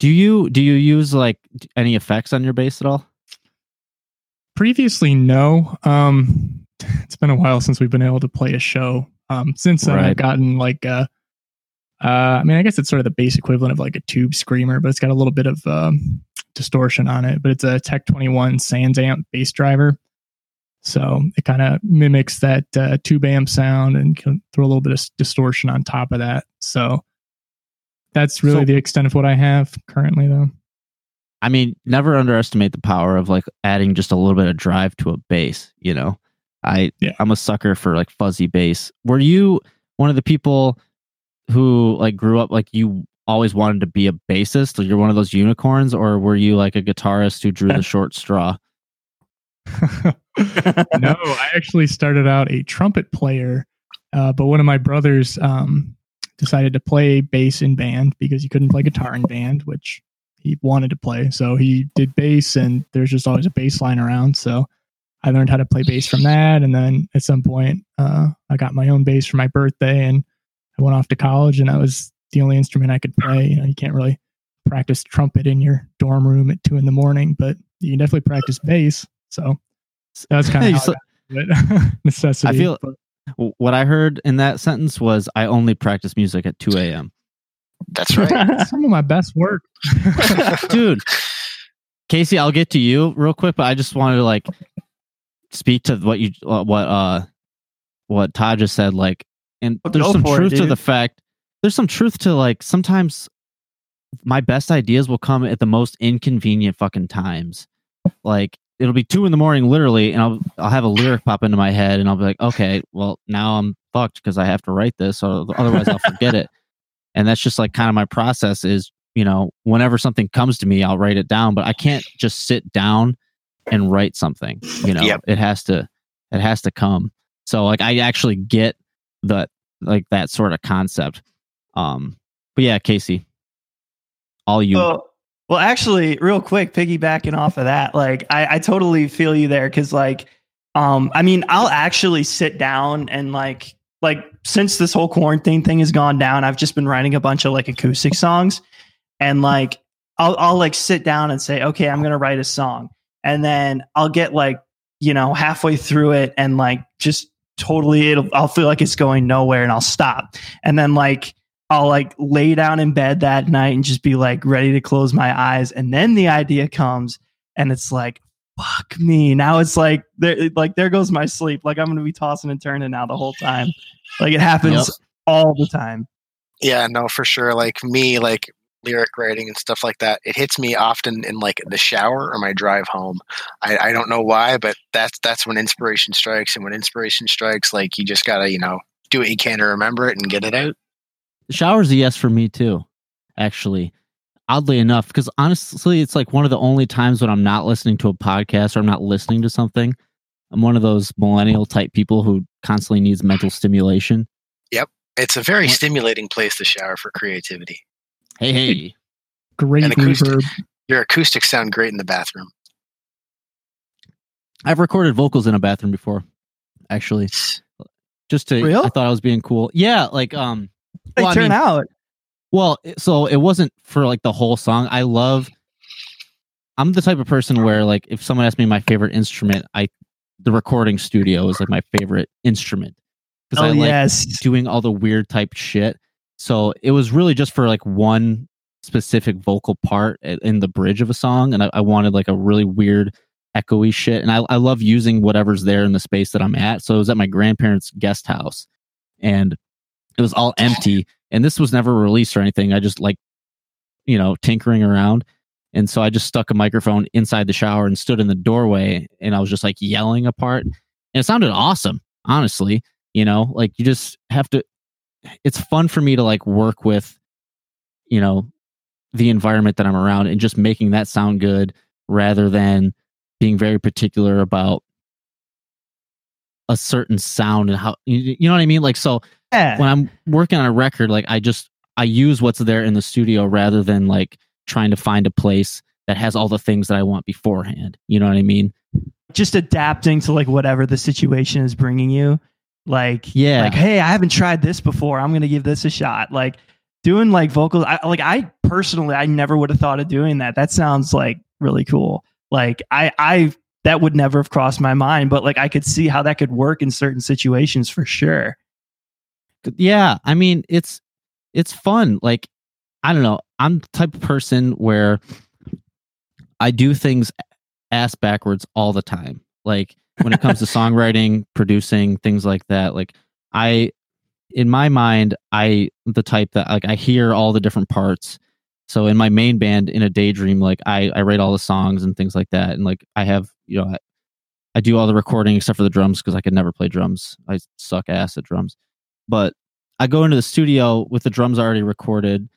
Do you do you use like any effects on your bass at all? previously, no. Um, [laughs] it's been a while since we've been able to play a show. Um, since then, Right. I've gotten like, uh, uh, I mean, I guess it's sort of the bass equivalent of like a tube screamer, but it's got a little bit of um, distortion on it. But it's a Tech 21 SansAmp bass driver. So it kind of mimics that uh, tube amp sound and can throw a little bit of distortion on top of that. So that's really So- the extent of what I have currently, though. I mean, never underestimate the power of like adding just a little bit of drive to a bass. You know, I Yeah. I'm a sucker for like fuzzy bass. Were you one of the people who like grew up like you always wanted to be a bassist? Like you're one of those unicorns, or were you like a guitarist who drew the [laughs] short straw? [laughs] no, I actually started out a trumpet player, uh, but one of my brothers um, decided to play bass in band because he couldn't play guitar in band, which he wanted to play. So he did bass, and there's just always a bass line around. So I learned how to play bass from that, and then at some point, uh, I got my own bass for my birthday, and I went off to college, and that was the only instrument I could play. You know, you can't really practice trumpet in your dorm room at two in the morning, but you can definitely practice bass. So that's kind of so- [laughs] necessity. I feel- but- What I heard in that sentence was, "I only practice music at 2 a.m." That's right. [laughs] some of my best work. [laughs] dude casey i'll get to you real quick but i just wanted to like speak to what you uh, what uh what todd just said like and Well, there's some for it, truth to the fact there's some truth to like sometimes my best ideas will come at the most inconvenient fucking times. Like it'll be two in the morning literally and i'll i'll have a lyric pop into my head and i'll be like okay well now i'm fucked because i have to write this so otherwise i'll forget it. And that's just like kind of my process is you know whenever something comes to me i'll write it down but i can't just sit down and write something you know? Yep. it has to it has to come. So like i actually get the like that sort of concept. Um but yeah casey all you. Well, well, actually, real quick, piggybacking off of that, like I, I totally feel you there because, like, um, I mean, I'll actually sit down and like, like since this whole quarantine thing has gone down, I've just been writing a bunch of like acoustic songs, and like, I'll I'll like sit down and say, okay, I'm gonna write a song, and then I'll get like, you know, halfway through it, and like, just totally, it'll I'll feel like it's going nowhere, and I'll stop, and then like. I'll like lay down in bed that night and just be like ready to close my eyes. And then the idea comes. and it's like fuck me. Now it's like there like there goes my sleep. Like I'm gonna be tossing and turning now the whole time. Like it happens Yep. all the time. Yeah, no, for sure. Like me, like lyric writing and stuff like that. It hits me often in like the shower or my drive home. I, I don't know why, but that's that's when inspiration strikes. And when inspiration strikes, like you just gotta, you know, do what you can to remember it and get it out. The shower's a yes for me too, actually. Oddly enough, because honestly, it's like one of the only times when I'm not listening to a podcast or I'm not listening to something. I'm one of those millennial type people who constantly needs mental stimulation. Yep. It's a very stimulating place to shower for creativity. Hey, hey. [laughs] Great And acoustic. reverb. Your acoustics sound great in the bathroom. I've recorded vocals in a bathroom before, actually. Just to, Real? I thought I was being cool. Yeah, like, um, They Well, I turn mean- out. Well, so it wasn't for like the whole song. I love. I'm the type of person where like if someone asks me my favorite instrument, I the recording studio is like my favorite instrument because Oh I like yes. doing all the weird type shit. So it was really just for like one specific vocal part in the bridge of a song, and I, I wanted like a really weird echoey shit. And I, I love using whatever's there in the space that I'm at. So it was at my grandparents' guest house, and it was all empty. And this was never released or anything. I just like, you know, tinkering around. And so I just stuck a microphone inside the shower and stood in the doorway, and I was just like yelling a part, and it sounded awesome. Honestly, you know, like you just have to it's fun for me to like work with you know the environment that i'm around and just making that sound good rather than being very particular about a certain sound and how you, you know what i mean like so Yeah. when i'm working on a record like i just i use what's there in the studio rather than like trying to find a place that has all the things that i want beforehand you know what i mean just adapting to like whatever the situation is bringing you. Like, Yeah. like, hey, I haven't tried this before. I'm gonna give this a shot. Like doing like vocals. I, like I personally, I never would have thought of doing that. That sounds like really cool. Like I, I that would never have crossed my mind, but like I could see how that could work in certain situations for sure. yeah i mean it's it's fun like i don't know i'm the type of person where i do things ass backwards all the time like when it comes to songwriting producing things like that like i in my mind i the type that like i hear all the different parts so in my main band in a daydream like i i write all the songs and things like that and like i have you know i, I do all the recording except for the drums because i could never play drums i suck ass at drums but I go into the studio with the drums already recorded,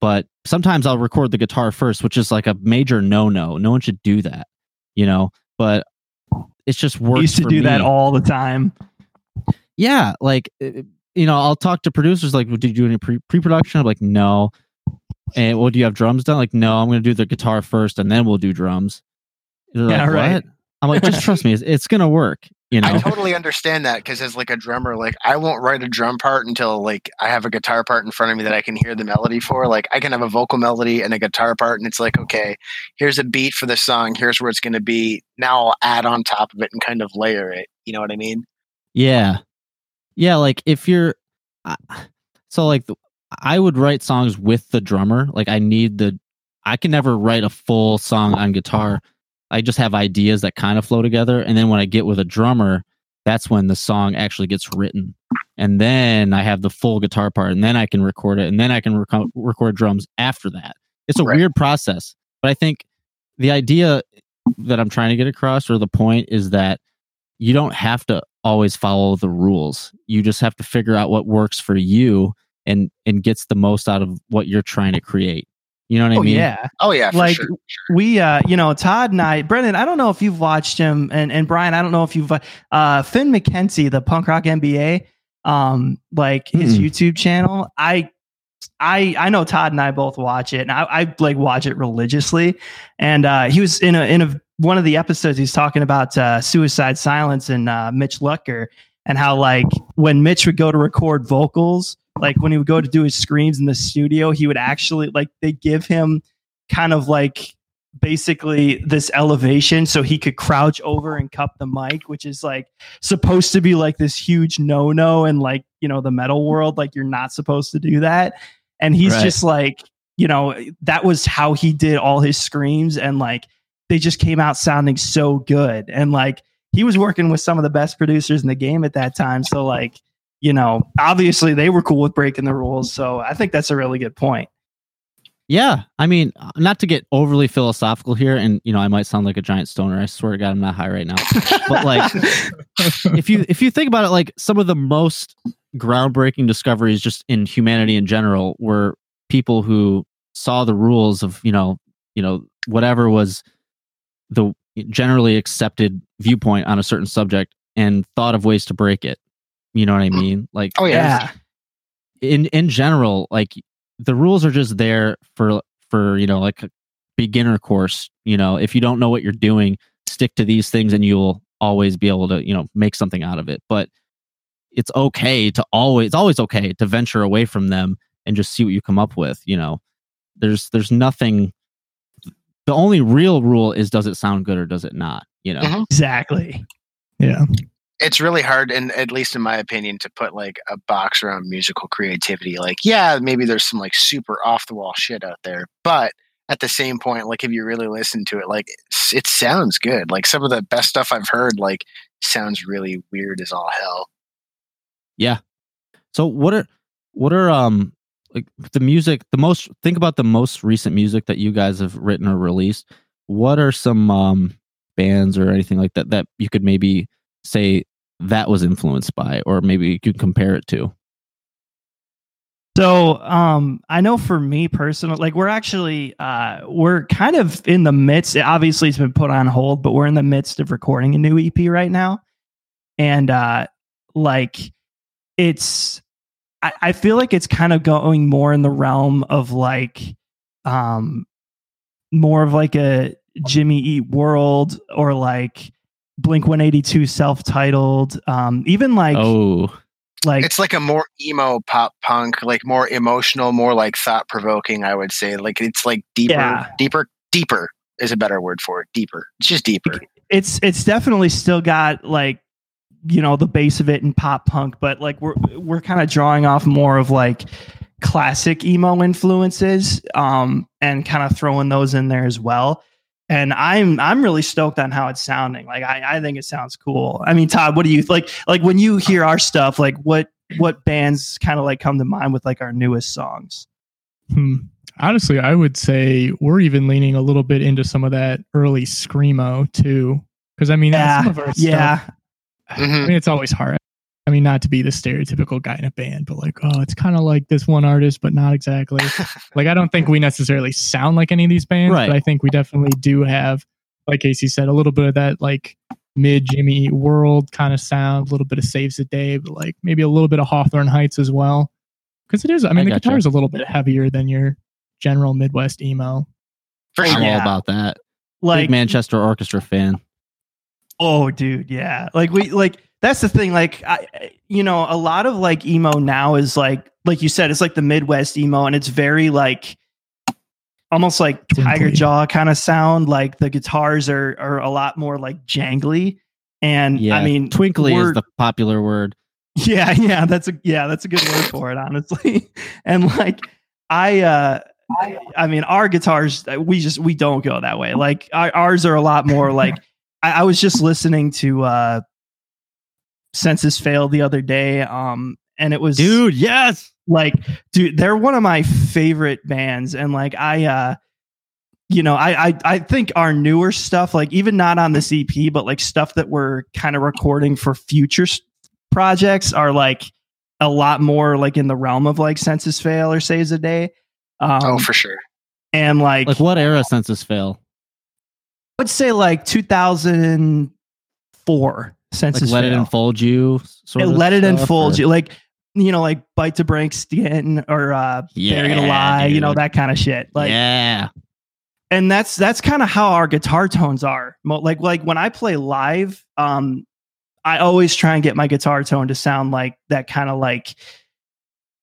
but sometimes I'll record the guitar first, which is like a major no no. No one should do that, you know. But it's just I works. used to do that all the time. Yeah, like uh, you know, I'll talk to producers like, "Did you do any pre pre production?" I'm like, "No." And well, do you have drums done? Like, no, I'm going to do the guitar first, and then we'll do drums. They're Yeah, like, right. "What?" I'm like, just [laughs] trust me, it's, it's going to work. You know, I totally understand that because as like a drummer, like I won't write a drum part until like I have a guitar part in front of me that I can hear the melody for. Like I can have a vocal melody and a guitar part, and it's like, okay, here's a beat for the song. Here's where it's going to be. Now I'll add on top of it and kind of layer it. You know what I mean? Yeah. Yeah, like if you're uh, so like the- I would write songs with the drummer. Like I need the I can never write a full song on guitar. I just have ideas that kind of flow together and then when I get with a drummer, that's when the song actually gets written. And then I have the full guitar part and then I can record it and then I can reco- record drums after that. It's a Right. weird process. But I think the idea that I'm trying to get across or the point is that you don't have to always follow the rules. You just have to figure out what works for you and and gets the most out of what you're trying to create. You know what I Oh mean? yeah. Oh yeah, for like sure. we uh you know todd and i brendan i don't know if you've watched him and and brian i don't know if you've uh finn mckenzie the punk rock mba um like his Mm. youtube channel i I I know Todd and I both watch it, and I, I like watch it religiously. And uh, he was in a in a one of the episodes. He's talking about uh, suicide silence and uh, Mitch Lucker, and how like when Mitch would go to record vocals, like when he would go to do his screams in the studio, he would actually like they give him kind of like basically this elevation so he could crouch over and cup the mic, which is like supposed to be like this huge no no and like you know the metal world, like you're not supposed to do that. And he's Right. just like you know that was how he did all his screams and like they just came out sounding so good. And like he was working with some of the best producers in the game at that time. So like, you know, obviously they were cool with breaking the rules. So I think that's a really good point. Yeah, I mean, not to get overly philosophical here, and you know, I might sound like a giant stoner. I swear to God, I'm not high right now. But like, [laughs] if you if you think about it, like some of the most groundbreaking discoveries just in humanity in general were people who saw the rules of you know you know whatever was the generally accepted viewpoint on a certain subject and thought of ways to break it. You know what I mean? Like, Oh yeah. Yeah. in in general, like the rules are just there for for you know like a beginner course. You know, if you don't know what you're doing, stick to these things, and you'll always be able to you know make something out of it. But it's okay to always it's always okay to venture away from them and just see what you come up with. You know, there's there's nothing. The only real rule is does it sound good or does it not? You know. Mhm. Exactly. Yeah. It's really hard and at least in my opinion to put like a box around musical creativity like yeah maybe there's some like super off the wall shit out there but at the same point like if you really listen to it like it sounds good like some of the best stuff i've heard like sounds really weird as all hell Yeah. So what are what are um like the music the most think about the most recent music that you guys have written or released. What are some um bands or anything like that that you could maybe say that was influenced by or maybe you could compare it to? So um I know for me personally, like we're actually uh we're kind of in the midst, obviously it's been put on hold, but we're in the midst of recording a new EP right now. And uh like it's I, I feel like it's kind of going more in the realm of like um more of like a Jimmy Eat World or like Blink 182 self-titled. Um even like oh, like it's like a more emo pop punk like more emotional more like thought provoking i would say. Like it's like deeper Yeah. deeper deeper is a better word for it. Deeper. It's just deeper. It's it's definitely still got like you know the base of it in pop punk but like we're we're kind of drawing off more of like classic emo influences um and kind of throwing those in there as well and i'm i'm really stoked on how it's sounding like i i think it sounds cool i mean todd what do you like like when you hear our stuff like what what bands kind of like come to mind with like our newest songs Hmm. Honestly, I would say we're even leaning a little bit into some of that early screamo too. Because I mean, yeah some of our yeah stuff, Mhm. I mean, it's always hard. I mean, not to be the stereotypical guy in a band, but like, oh, it's kind of like this one artist, but not exactly. [laughs] like, I don't think we necessarily sound like any of these bands, Right. but I think we definitely do have, like Casey said, a little bit of that like mid Jimmy World kind of sound, a little bit of Saves the Day, but like maybe a little bit of Hawthorne Heights as well. Because it is, I mean, I the gotcha. guitar is a little bit heavier than your general Midwest emo. for sure I'm yeah. all about that. like Big Manchester Orchestra fan. Oh, dude, yeah. Like we like that's the thing. Like I, you know, a lot of like emo now is like like you said, it's like the Midwest emo, and it's very like almost like Tiger Jaw kind of sound. Like the guitars are are a lot more like jangly, and Yeah, I mean, twinkly is the popular word. [laughs] yeah, yeah, that's a yeah, that's a good word [laughs] for it, honestly. [laughs] And like I uh I, I mean our guitars we just we don't go that way. Like our, ours are a lot more like I, I was just listening to uh Senses Fail the other day um and it was Dude, yes. like dude they're one of my favorite bands and like i uh you know I, I i think our newer stuff like even not on this ep but like stuff that we're kind of recording for future s- projects are like a lot more like in the realm of like senses fail or saves a day um oh for sure and like, Like what era senses fail? I'd say like 2004 Like senses let it fail. enfold you. Sort It of let it stuff, unfold or- you like you know like bite to break skin or uh buried Yeah, alive you know that kind of shit like yeah. and that's that's kind of how our guitar tones are like like when i play live um i always try and get my guitar tone to sound like that kind of like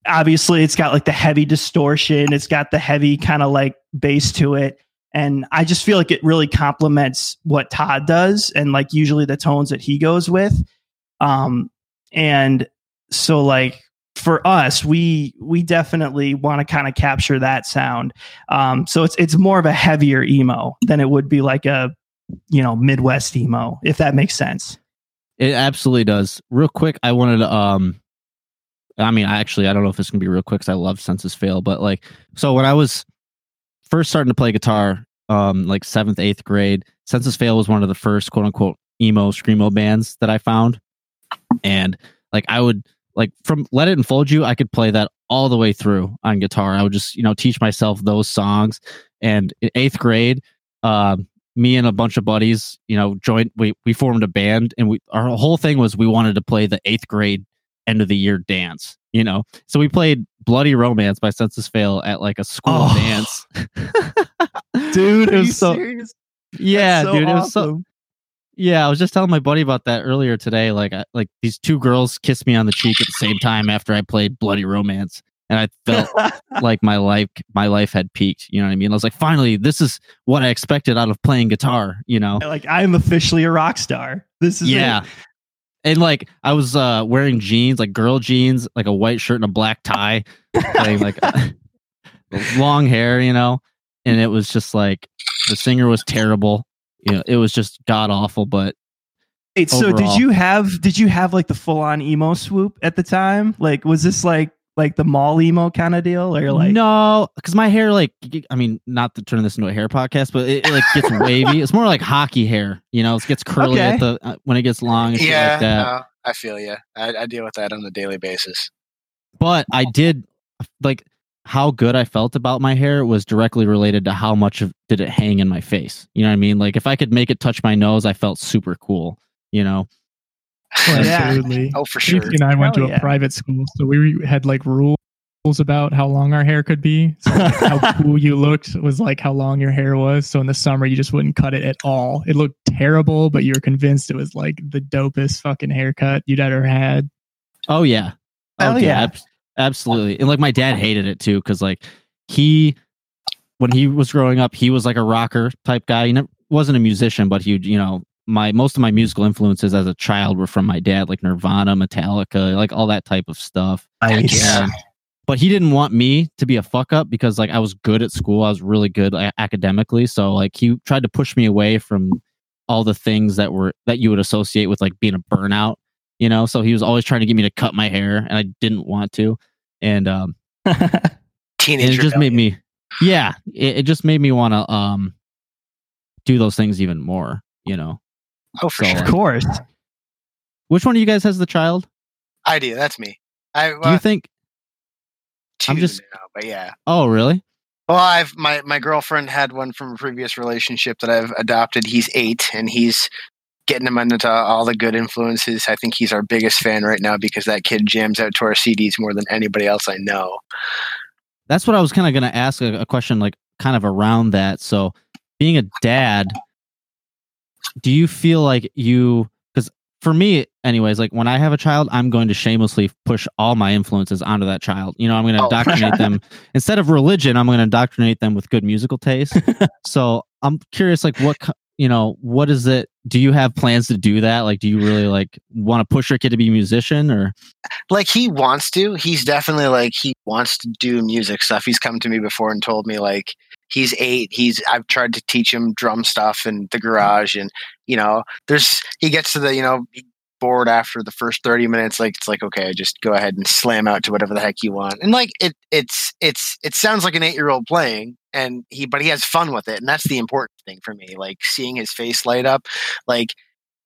obviously it's got like the heavy distortion it's got the heavy kind of like bass to it and i just feel like it really complements what todd does and like usually the tones that he goes with um and so like for us, we we definitely want to kind of capture that sound. Um, so it's it's more of a heavier emo than it would be like a you know Midwest emo, if that makes sense. It absolutely does. Real quick, I wanted to um I mean, I actually I don't know if it's gonna be real quick because I love Senses Fail, but like so when I was first starting to play guitar, um, like seventh, eighth grade, Senses Fail was one of the first quote unquote emo screamo bands that I found. And like I would like from Let It Enfold You, I could play that all the way through on guitar. I would just, you know, teach myself those songs. And in eighth grade, um, me and a bunch of buddies, you know, joined we we formed a band and we our whole thing was we wanted to play the eighth grade end of the year dance, you know. So we played Bloody Romance by Senses Fail at like a school Oh. dance. [laughs] Dude, it was so yeah, dude, it was so yeah, I was just telling my buddy about that earlier today. Like, I, like these two girls kissed me on the cheek at the same time after I played Bloody Romance, and I felt [laughs] like my life, my life had peaked. You know what I mean? I was like, finally, this is what I expected out of playing guitar. You know? like I'm officially a rock star. This is Yeah. it. And like, I was uh, wearing jeans, like girl jeans, like a white shirt and a black tie, playing like [laughs] long hair, you know. And it was just like the singer was terrible. You know, it was just god awful. But Wait, so did you have did you have like the full on emo swoop at the time? Like was this like like the mall emo kind of deal or like no, because my hair, like, i mean, not to turn this into a hair podcast, but it, it like gets [laughs] wavy. It's more like hockey hair, you know. It gets curly Okay. at the uh, when it gets long and shit Yeah, like that. no, I feel you. I, I deal with that on a daily basis. But I did like how good I felt about my hair was directly related to how much of did it hang in my face. You know what I mean? Like if I could make it touch my nose, I felt super cool. You know? Yeah. Absolutely. [laughs] Oh, for sure. Casey and I went Hell to a private school, so we had like rules about how long our hair could be. So like, how [laughs] cool you looked was like how long your hair was. So in the summer, you just wouldn't cut it at all. It looked terrible, but you were convinced it was like the dopest fucking haircut you'd ever had. Oh yeah. Oh Hell yeah. yeah. ab- absolutely. And like my dad hated it too, because like he when he was growing up, he was like a rocker type guy. He never, wasn't a musician, but he, you know, my most of my musical influences as a child were from my dad, like Nirvana, Metallica, like all that type of stuff. Nice. Yeah. But he didn't want me to be a fuck up because like I was good at school. I was really good a- academically. So like he tried to push me away from all the things that were that you would associate with like being a burnout, you know. So he was always trying to get me to cut my hair, and I didn't want to. And um, [laughs] and Teenage it just made me, yeah, it, it just made me want to um do those things even more, you know. Oh, for so, sure. of course. Which one of you guys has the child? I do. That's me. I Do you uh, think? I'm just- now, but yeah. Oh, really? Well, I've my my girlfriend had one from a previous relationship that I've adopted. He's eight, and he's getting him into all the good influences. I think he's our biggest fan right now because that kid jams out to our CDs more than anybody else I know. that's what I was kind of going to ask a, a question like kind of around that. So, being a dad, do you feel like you because for me anyways like when i have a child i'm going to shamelessly push all my influences onto that child. You know i'm going to Oh. indoctrinate them. [laughs] Instead of religion i'm going to indoctrinate them with good musical taste. [laughs] So i'm curious like what you know what is it do you have plans to do that? Like do you really like want to push your kid to be a musician or? Like he wants to. He's definitely like he wants to do music stuff. He's come to me before and told me like he's eight he's i've tried to teach him drum stuff in the garage and you know there's he gets to the you know bored after the first 30 minutes like it's like okay just go ahead and slam out to whatever the heck you want. And like it it's it's it sounds like an eight year old playing and he but he has fun with it and that's the important thing for me like seeing his face light up. Like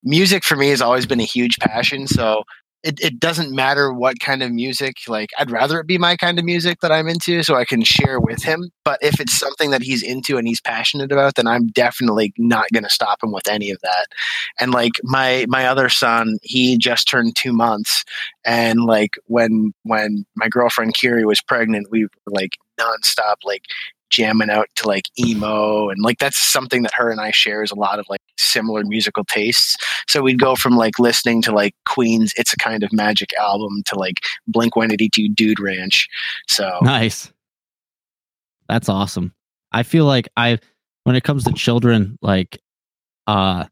music for me has always been a huge passion so it, it doesn't matter what kind of music like i'd rather it be my kind of music that i'm into so i can share with him but if it's something that he's into and he's passionate about then i'm definitely not going to stop him with any of that and like my my other son he just turned two months and like when when my girlfriend kiri was pregnant we were like nonstop like jamming out to like emo and like that's something that her and I share is a lot of like similar musical tastes. So we'd go from like listening to like Queen's It's a Kind of Magic album to like Blink 182 Dude Ranch. So [laughs] Nice. That's awesome. I feel like I when it comes to children, like uh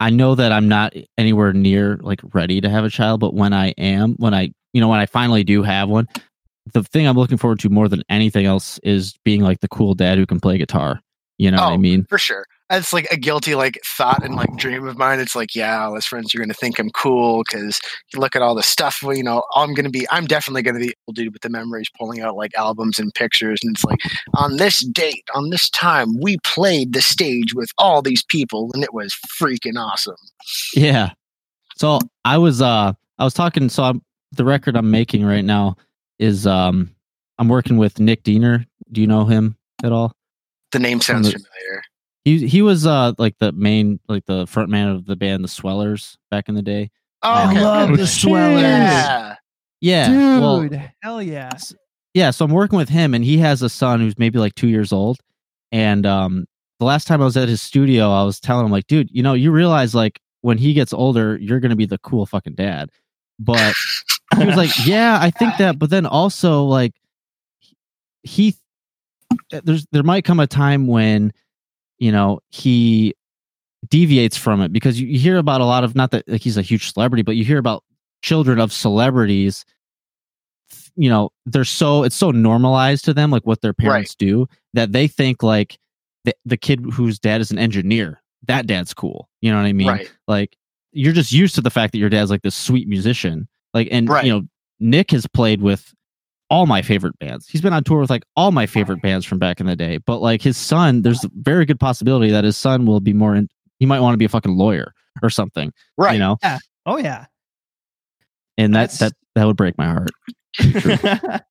I know that I'm not anywhere near like ready to have a child, but when I am, when I you know when I finally do have one, the thing I'm looking forward to more than anything else is being like the cool dad who can play guitar. You know what I Oh. mean? for sure. It's like a guilty like thought and like dream of mine. It's like, yeah, all his friends are gonna think I'm cool because look at all the stuff. well, You know, I'm gonna be. I'm definitely gonna be old dude with the memories, pulling out like albums and pictures, and it's like on this date, on this time, we played the stage with all these people, and it was freaking awesome. Yeah. So I was uh I was talking so I'm the record I'm making right now is um I'm working with Nick Diener. Do you know him at all? The name sounds the- familiar. He he was uh like the main like the front man of the band the Swellers back in the day. Oh, I okay. love Oh, the. Swellers. Yeah. Yeah. Dude, Well, hell yeah. yeah, so I'm working with him and he has a son who's maybe like 2 years old and um the last time I was at his studio I was telling him like dude, you know, you realize like when he gets older you're going to be the cool fucking dad. But he was like, "Yeah, I think that." But then also, like, he there's there might come a time when you know he deviates from it because you, you hear about a lot of not that like he's a huge celebrity, but you hear about children of celebrities. You know, they're so it's so normalized to them, like what their parents do, that they think like the, the kid whose dad is an engineer, that dad's cool. You know what I mean? right. like you're just used to the fact that your dad's like this sweet musician. Like and Right. you know nick has played with all my favorite bands. He's been on tour with like all my favorite bands from back in the day. But like his son there's a very good possibility that his son will be more in he might want to be a fucking lawyer or something Right. you know Oh yeah. and that That's- that that would break my heart. [laughs]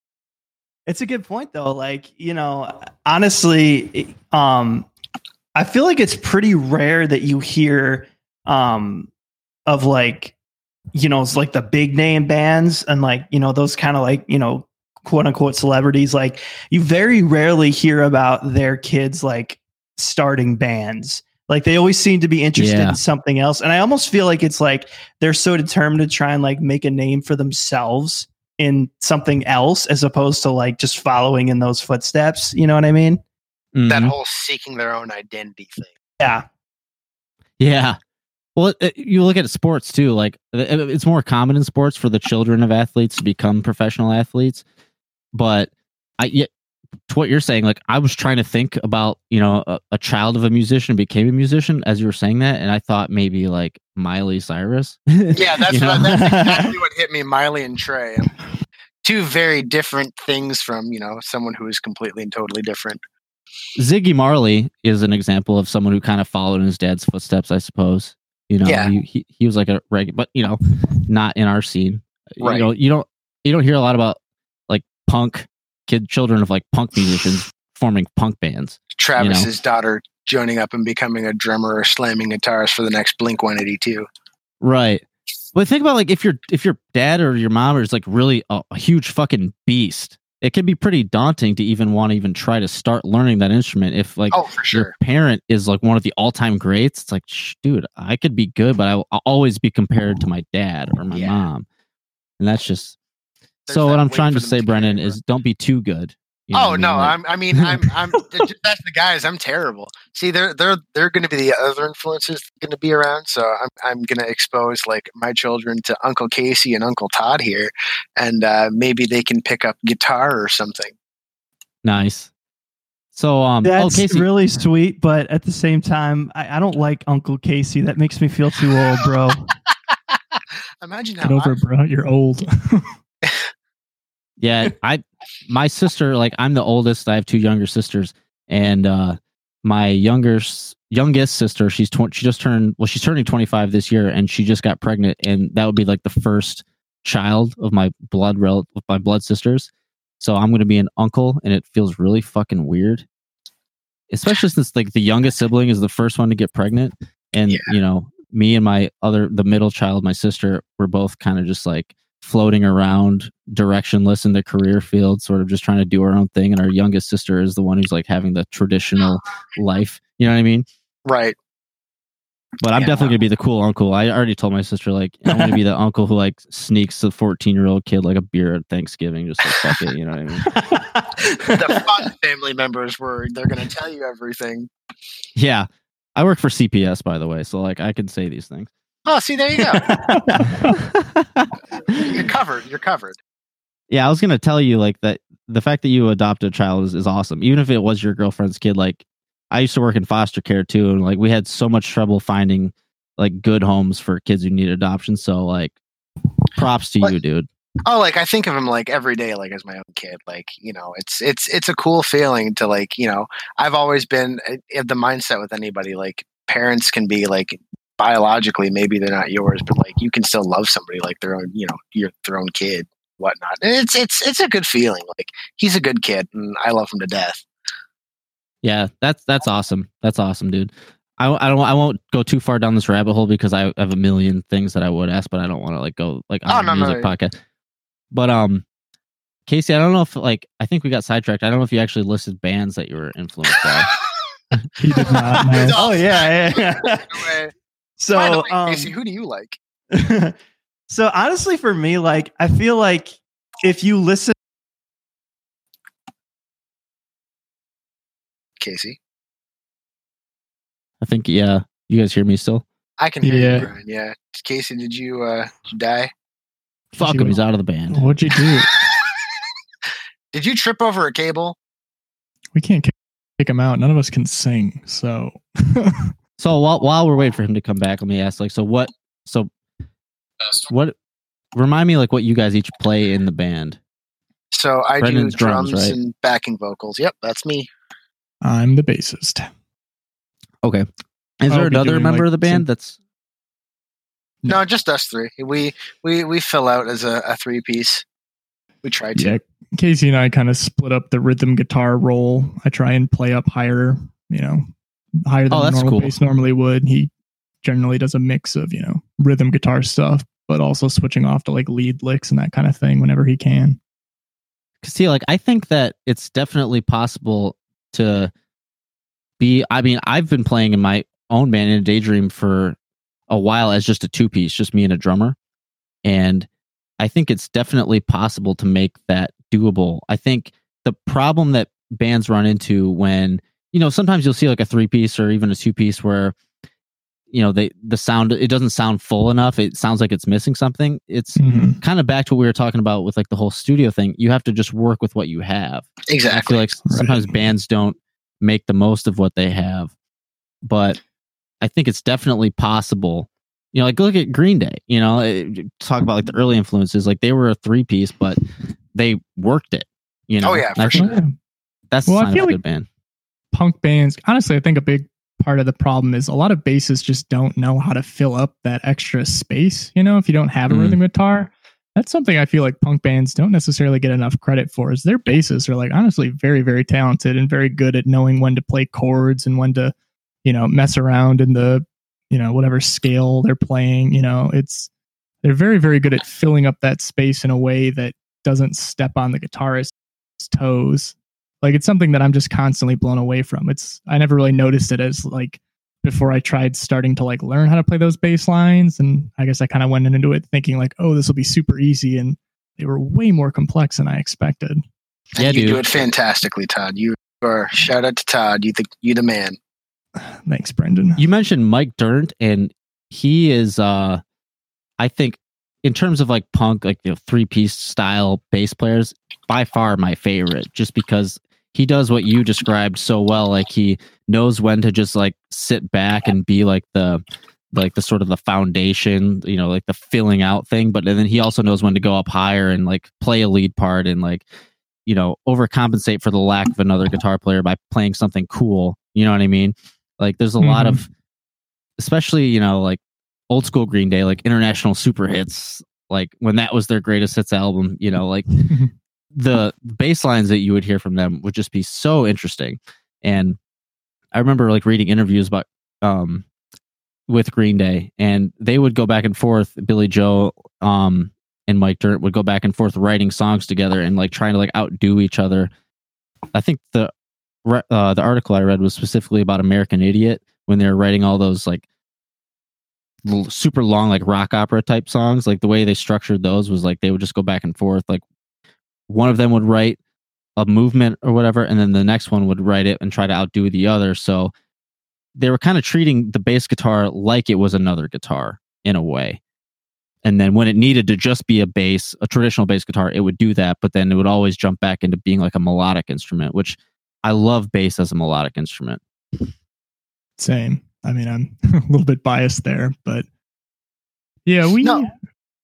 It's a good point though. Like, you know, honestly, um I feel like it's pretty rare that you hear um of like you know, it's like the big name bands and like, you know, those kind of like, you know, quote unquote celebrities like you very rarely hear about their kids like starting bands. Like they always seem to be interested Yeah. in something else. And I almost feel like it's like they're so determined to try and like make a name for themselves in something else as opposed to like just following in those footsteps. You know what I mean? That Mhm. whole seeking their own identity thing. Yeah. Yeah. Well, it, you look at sports too. Like it's more common in sports for the children of athletes to become professional athletes. But I, yet, to what you're saying, like I was trying to think about, you know, a, a child of a musician became a musician as you were saying that, and I thought maybe like Miley Cyrus. [laughs] Yeah, that's what, that's exactly [laughs] what hit me. Miley and Trey, two very different things from you know someone who is completely and totally different. Ziggy Marley is an example of someone who kind of followed in his dad's footsteps, I suppose. You know, Yeah. he, he he was like a regular, but you know, not in our scene. Right. You know, you don't you don't hear a lot about like punk kid children of like punk musicians forming punk bands. Travis's daughter joining up and becoming a drummer or slamming guitars for the next Blink One Eighty Two. Right. But think about like if your if your dad or your mom is like really a, a huge fucking beast, it can be pretty daunting to even want to even try to start learning that instrument. If like Oh, for your parent is like one of the all-time greats it's like dude i could be good but i'll always be compared to my dad or my Yeah. mom and that's just There's so what i'm trying to say to brennan is don't be too good You know Oh what I no, mean? Like, I'm. I mean, I'm. I'm. [laughs] that's the guys. I'm terrible. See, they're they're they're going to be the other influences going to be around. So I'm I'm going to expose like my children to Uncle Casey and Uncle Todd here, and uh, maybe they can pick up guitar or something. nice so um oh That's casey really sweet, but at the same time, I, I don't like Uncle Casey. That makes me feel too old, bro. [laughs] Imagine Get over I, it, bro. You're old. [laughs] yeah i my sister like i'm the oldest i have two younger sisters and uh my younger youngest sister she's 20 she just turned well she's turning 25 this year and she just got pregnant and that would be like the first child of my blood rel of my blood sisters so i'm going to be an uncle and it feels really fucking weird especially since like the youngest sibling is the first one to get pregnant and Yeah. you know me and my other the middle child my sister we're both kind of just like floating around directionless in the career field sort of just trying to do our own thing and our youngest sister is the one who's like having the traditional life you know what i mean right. but i'm Yeah, definitely wow. gonna be the cool uncle i already told my sister like i want to be the [laughs] uncle who like sneaks the 14 year old kid like a beer at thanksgiving just like fuck it you know what i mean [laughs] The fun family members were they're going to tell you everything. yeah i work for cps by the way so like i can say these things Oh, see, there you go. [laughs] You're covered. You're covered. Yeah, I was gonna tell you like that the fact that you adopted a child is, is awesome. Even if it was your girlfriend's kid, like I used to work in foster care too, and like we had so much trouble finding like good homes for kids who need adoption. So like props to What- you, dude. Oh, like I think of him like every day, like as my own kid. Like you know, it's it's it's a cool feeling to like you know. I've always been uh, of the mindset with anybody like parents can be like biologically maybe they're not yours, but like you can still love somebody like their own you know your their own kid, whatnot. And it's it's it's a good feeling. Like he's a good kid, and I love him to death. Yeah, that's that's awesome. That's awesome, dude. I, I don't I won't go too far down this rabbit hole because I have a million things that I would ask, but I don't want to like go like on Oh, a no, no, music no. podcast. But um, Casey, I don't know if like I think we got sidetracked. I don't know if you actually listed bands that you were influenced by. [laughs] [laughs] He did not [laughs] know. oh yeah, yeah. yeah. Anyway, so by the way, um, Casey, who do you like? [laughs] so honestly, for me, like I feel like if you listen, Casey, I think yeah, you guys hear me still? I can hear Yeah. you, Brian. Yeah, Casey, did you uh did you die? Fuck You- him, he's out of the band. What'd you do? [laughs] Did you trip over a cable? We can't kick, kick him out. None of us can sing. So [laughs] So while while we're waiting for him to come back, let me ask like so what so what remind me like what you guys each play in the band. So I Brendan's do drums, drums, right? and backing vocals. Yep, that's me. I'm the bassist. Okay. Is I'll there another member like, of the band that's No, just us three. We we we fill out as a, a three piece. We try to. Yeah, Casey and I kind of split up the rhythm guitar role. I try and play up higher, you know, higher than Oh, normal cool. bass normally would. He generally does a mix of, you know, rhythm guitar stuff, but also switching off to like lead licks and that kind of thing whenever he can. Cause see like i think that it's definitely possible to be i mean i've been playing in my own band in a daydream for a while as just a two piece just me and a drummer and i think it's definitely possible to make that doable i think the problem that bands run into when you know sometimes you'll see like a three piece or even a two piece where you know they the sound it doesn't sound full enough it sounds like it's missing something it's Mhm. kind of back to what we were talking about with like the whole studio thing. You have to just work with what you have. I Exactly. feel like sometimes bands don't make the most of what they have, but I think it's definitely possible. You know, like look at Green Day. You know, eh, talk about like the early influences. Like they were a three piece, but they worked it. You know, Oh, yeah, for sure. That's Well, I the sign feel of a like- good band. Punk bands, honestly, I think a big part of the problem is a lot of bassists just don't know how to fill up that extra space. You know, if you don't have a Mm. rhythm guitar, that's something I feel like punk bands don't necessarily get enough credit for. Is their bassists are like honestly very, very talented and very good at knowing when to play chords and when to, you know, mess around in the, you know, whatever scale they're playing. You know, it's they're very, very good at filling up that space in a way that doesn't step on the guitarist's toes like it's something that i'm just constantly blown away from it's i never really noticed it as like before i tried starting to like learn how to play those bass lines and i guess i kind of went into it thinking like oh this will be super easy and they were way more complex than i expected Yeah, you do it fantastically, Todd. You are shout out to Todd. You think you the man. [sighs] thanks brendan You mentioned Mike Dirnt, and he is, uh I think, in terms of like punk, like the three piece style bass players, by far my favorite, just because he does what you described so well. Like he knows when to just like sit back and be like the like the sort of the foundation, you know, like the filling out thing. But then he also knows when to go up higher and like play a lead part and like, you know, overcompensate for the lack of another guitar player by playing something cool. You know what I mean? Like there's a lot Mhm. of especially, you know, like old school Green Day, like international super hits, like when that was their greatest hits album, you know, like [laughs] the bass lines that you would hear from them would just be so interesting. And I remember like reading interviews about um with Green Day and they would go back and forth, Billie Joe um and Mike Dirnt would go back and forth writing songs together and like trying to like outdo each other. I think the uh, the article I read was specifically about American Idiot when they were writing all those like super long like rock opera type songs. Like the way they structured those was like they would just go back and forth. Like one of them would write a movement or whatever, and then the next one would write it and try to outdo the other. So they were kind of treating the bass guitar like it was another guitar. in a way. And then when it needed to just be a bass, a traditional bass guitar, it would do that, but then it would always jump back into being like a melodic instrument, which I love bass as a melodic instrument. Same. I mean, I'm [laughs] a little bit biased there, but yeah, we No.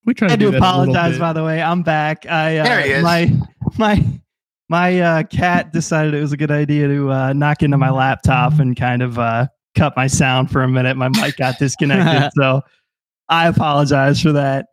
We try to I do do that a little apologize, by the way. I'm back. I uh, There he is. my my my uh, cat decided it was a good idea to uh, knock into my laptop and kind of uh, cut my sound for a minute. My mic got disconnected, [laughs] so I apologize for that.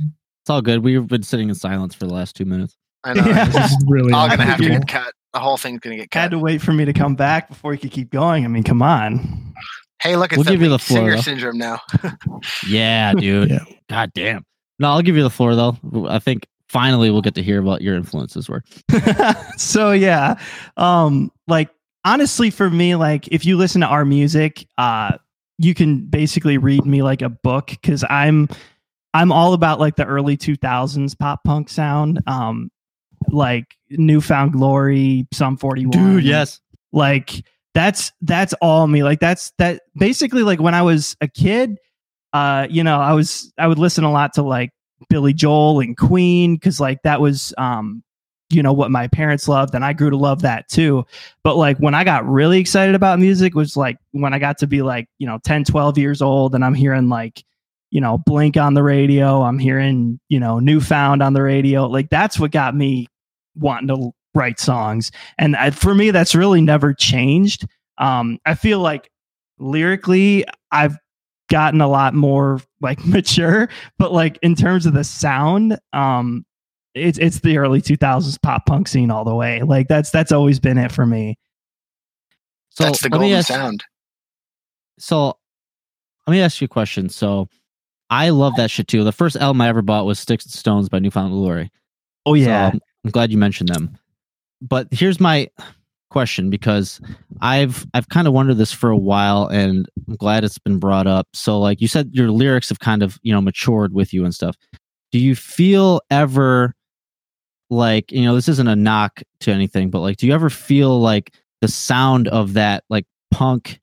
It's all good. We've been sitting in silence for the last two minutes. [laughs] I know. Yeah. This is really All gonna have to get cut. The whole thing's gonna get cut. Had to wait for me to come back before you could keep going. I mean, come on. Hey, look, it's We'll that give you the lead floor, singer though. syndrome now. [laughs] Yeah, dude. Yeah. God damn. No, I'll give you the floor though. I think finally we'll get to hear what your influences were. [laughs] so yeah um like honestly for me like if you listen to our music uh you can basically read me like a book because i'm i'm all about like the early 2000s pop punk sound um like newfound glory sum 41 dude, yes, like that's that's all me like that's that basically like when i was a kid uh you know i was i would listen a lot to like billy joel and queen because like that was um you know what my parents loved and i grew to love that too. But like when i got really excited about music was like when i got to be like you know 10 12 years old and i'm hearing like you know blink on the radio i'm hearing you know newfound on the radio like that's what got me wanting to write songs and I, for me that's really never changed um i feel like lyrically i've gotten a lot more like [laughs] mature but like in terms of the sound um it's it's the early 2000s pop punk scene all the way like that's that's always been it for me So That's the let me golden ask, sound. So let me ask you a question. So I love that shit too. The first album I ever bought was Sticks and Stones by Newfound Glory. oh yeah So I'm glad you mentioned them. But here's my question because I've I've kind of wondered this for a while and I'm glad it's been brought up. So like you said your lyrics have kind of, you know, matured with you and stuff. Do you feel ever like, you know, this isn't a knock to anything, but like do you ever feel like the sound of that like punk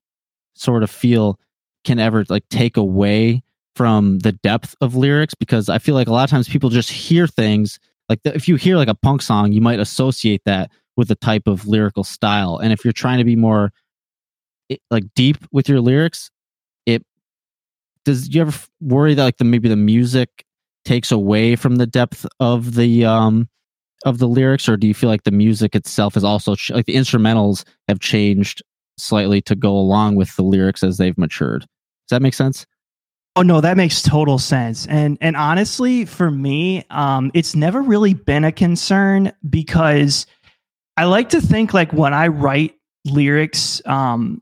sort of feel can ever like take away from the depth of lyrics because I feel like a lot of times people just hear things like the, if you hear like a punk song you might associate that with a type of lyrical style. And if you're trying to be more like deep with your lyrics it does you ever worry that like the maybe the music takes away from the depth of the um of the lyrics? Or do you feel like the music itself is also like the instrumentals have changed slightly to go along with the lyrics as they've matured? Does that make sense Oh no, that makes total sense. And and honestly, for me, um, it's never really been a concern because I like to think like when I write lyrics, um,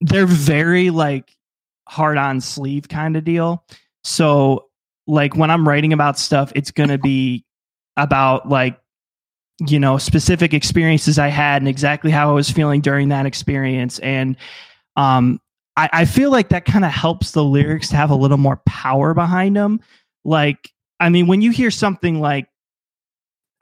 they're very like hard on sleeve kind of deal. So like when I'm writing about stuff, it's gonna be about like you know specific experiences I had and exactly how I was feeling during that experience and um I, I feel like that kind of helps the lyrics to have a little more power behind them. Like, I mean, when you hear something like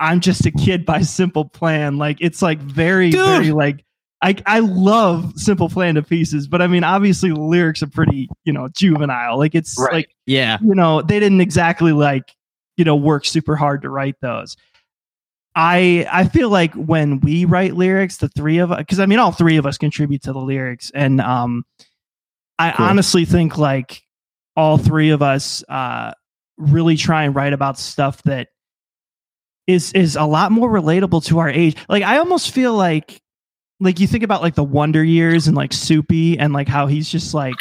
"I'm just a kid" by Simple Plan, like it's like very, Dude. very like I I love Simple Plan to pieces, but I mean, obviously the lyrics are pretty, you know, juvenile. Like it's Right. like yeah you know they didn't exactly like you know work super hard to write those i i feel like when we write lyrics the three of us because i mean all three of us contribute to the lyrics and um i Cool. honestly think like all three of us uh really try and write about stuff that is is a lot more relatable to our age like i almost feel like like you think about like the wonder years and like soupy and like how he's just like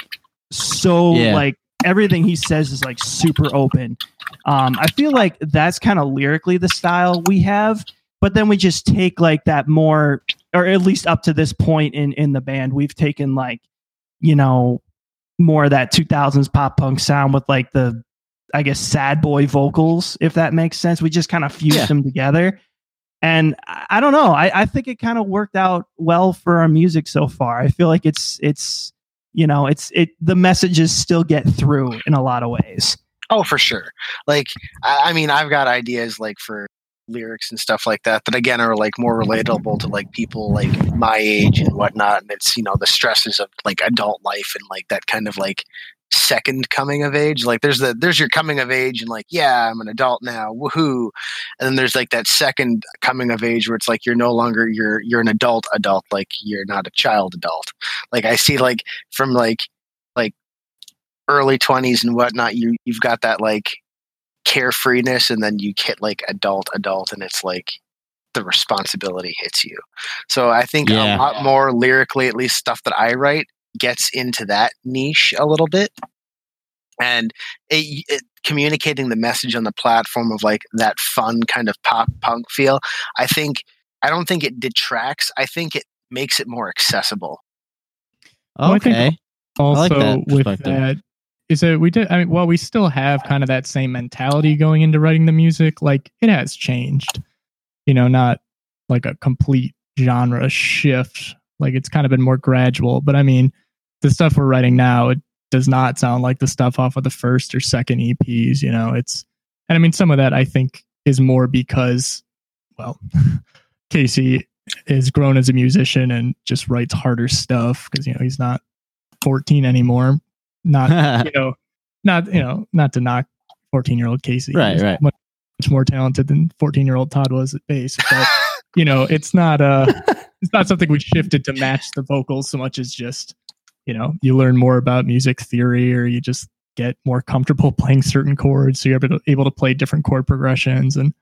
so Yeah. like everything he says is like super open um i feel like that's kind of lyrically the style we have but then we just take like that more or at least up to this point in in the band we've taken like you know more of that 2000s pop punk sound with like the i guess sad boy vocals if that makes sense. We just kind of fused Yeah. them together. And I, don't know. I, I think it kind of worked out well for our music so far. I feel like it's it's you know it's it the messages still get through in a lot of ways. Oh, for sure. Like, I, I mean, I've got ideas like for lyrics and stuff like that that again are like more relatable to like people like my age and whatnot. And it's you know the stresses of like adult life and like that kind of like second coming of age. Like there's the there's your coming of age and like yeah I'm an adult now woohoo, and then there's like that second coming of age where it's like you're no longer you're you're an adult adult like you're not a child adult. Like I see like from like like early 20s and whatnot you you've got that like carefreeness and then you hit like adult adult and it's like the responsibility hits you so i think Yeah. a lot more lyrically at least stuff that i write gets into that niche a little bit and it, it, communicating the message on the platform of like that fun kind of pop punk feel i think i don't think it detracts i think it makes it more accessible Well, I think Okay. also like that with that is that we did i mean well we still have kind of that same mentality going into writing the music like it has changed. You know not like a complete genre shift like it's kind of been more gradual but i mean the stuff we're writing now it does not sound like the stuff off of the first or second eps you know it's and i mean some of that i think is more because well [laughs] casey is grown as a musician and just writes harder stuff because you know he's not 14 anymore not [laughs] you know not you know not to knock 14 year old casey Right, He's right. much, much more talented than 14 year old todd was at bass but you know it's not uh [laughs] it's not something we shifted to match the vocals so much as just you know you learn more about music theory or you just get more comfortable [laughs] playing certain chords so you're able to, able to play different chord progressions and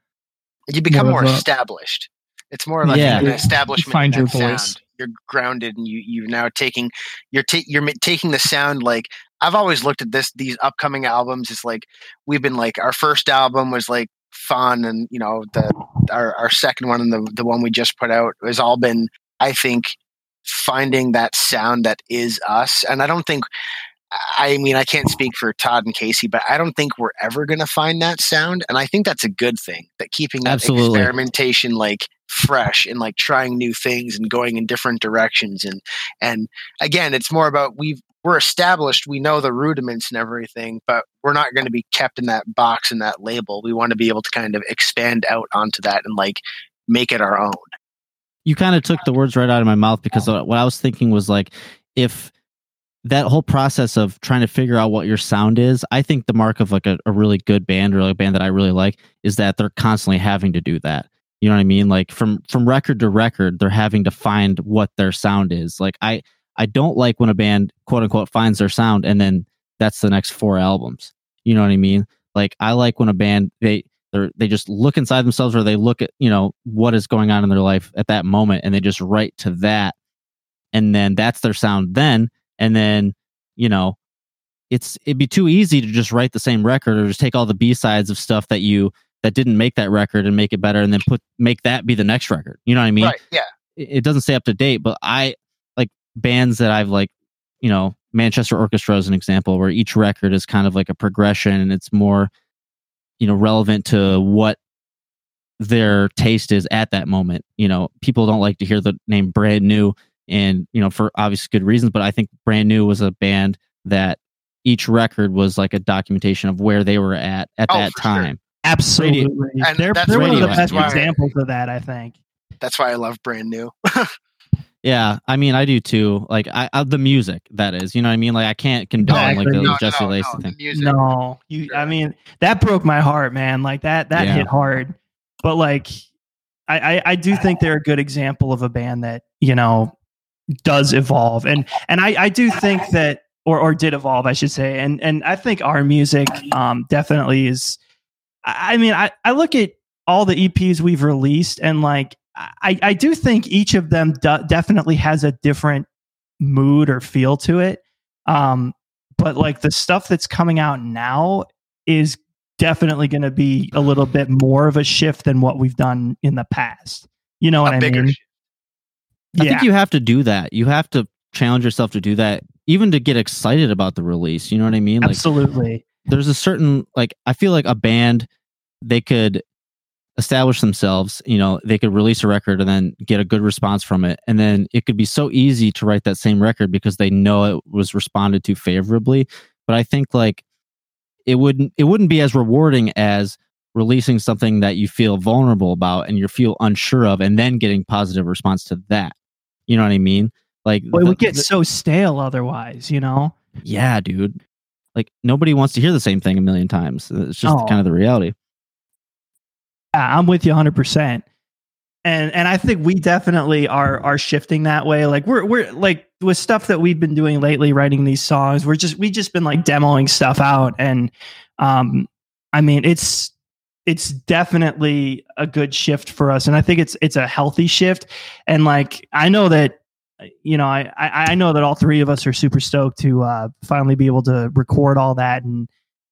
you become More more, a- established. It's more like Yeah. an You establishment. find your voice. Sound. You're grounded, and you you're now taking you're ta- you're taking the sound like I've always looked at this these upcoming albums. It's like we've been like our first album was like fun, and you know the our our second one and the the one we just put out has all been I think finding that sound that is us. And I don't think I mean, I can't speak for Todd and Casey, but I don't think we're ever going to find that sound. And I think that's a good thing that keeping that Absolutely. experimentation like fresh and like trying new things and going in different directions. And, and again, it's more about we've, we're established, we know the rudiments and everything, but we're not going to be kept in that box and that label. We want to be able to kind of expand out onto that and like make it our own. you kind of took the words right out of my mouth because what I was thinking was like if that whole process of trying to figure out what your sound is, I think the mark of like a, a really good band or like a band that I really like is that they're constantly having to do that. You know what I mean? Like from from record to record, they're having to find what their sound is. Like I I don't like when a band quote unquote finds their sound and then that's the next four albums. You know what I mean? Like I like when a band they they they just look inside themselves or they look at you know what is going on in their life at that moment and they just write to that and then that's their sound then and then you know it's it'd be too easy to just write the same record or just take all the b-sides of stuff that you that didn't make that record and make it better and then put make that be the next record you know what i mean right. Yeah. it it doesn't stay up to date, but I like bands that I've like, you know, Manchester Orchestra is an example where each record is kind of like a progression and it's more, you know, relevant to what their taste is at that moment. You know, people don't like to hear the name brand new and, you know, for obvious good reasons, but I think brand new was a band that each record was like a documentation of where they were at at Oh, that time. sure. Time. Absolutely. And They're, that's they're one of the best Why- examples of that, I think. That's why I love brand new. [laughs] Yeah, I mean, I do too. Like, I, I the music that is, you know what I mean. Like, I can't condone like the No, Jesse no, Lacey no, thing. music. No, you. I mean, that broke my heart, man. Like that. That Yeah. hit hard. But like, I, I I do think they're a good example of a band that you know does evolve, and and I I do think that or or did evolve, I should say, and and I think our music um definitely is. I I mean, I I look at all the EPs we've released, and like I I do think each of them do, definitely has a different mood or feel to it. Um, but like the stuff that's coming out now is definitely going to be a little bit more of a shift than what we've done in the past. You know what a I bigger mean? shift. I Yeah, think you have to do that. You have to challenge yourself to do that, even to get excited about the release. You know what I mean? Like, absolutely. There's a certain like I feel like a band they could establish themselves, you know, they could release a record and then get a good response from it. And then it could be so easy to write that same record because they know it was responded to favorably. But I think like it wouldn't it wouldn't be as rewarding as releasing something that you feel vulnerable about and you feel unsure of and then getting positive response to that. You know what I mean? Like Well, it would get the- so stale otherwise. You know. yeah, dude. Like nobody wants to hear the same thing a million times. It's just Oh. kind of the reality. Yeah, I'm with you 100. percent And and I think we definitely are are shifting that way. Like we're we're like with stuff that we've been doing lately, writing these songs. We're just we just been like demoing stuff out, and um, I mean it's it's definitely a good shift for us, and I think it's it's a healthy shift. And like I know that you know I I, I know that all three of us are super stoked to uh, finally be able to record all that and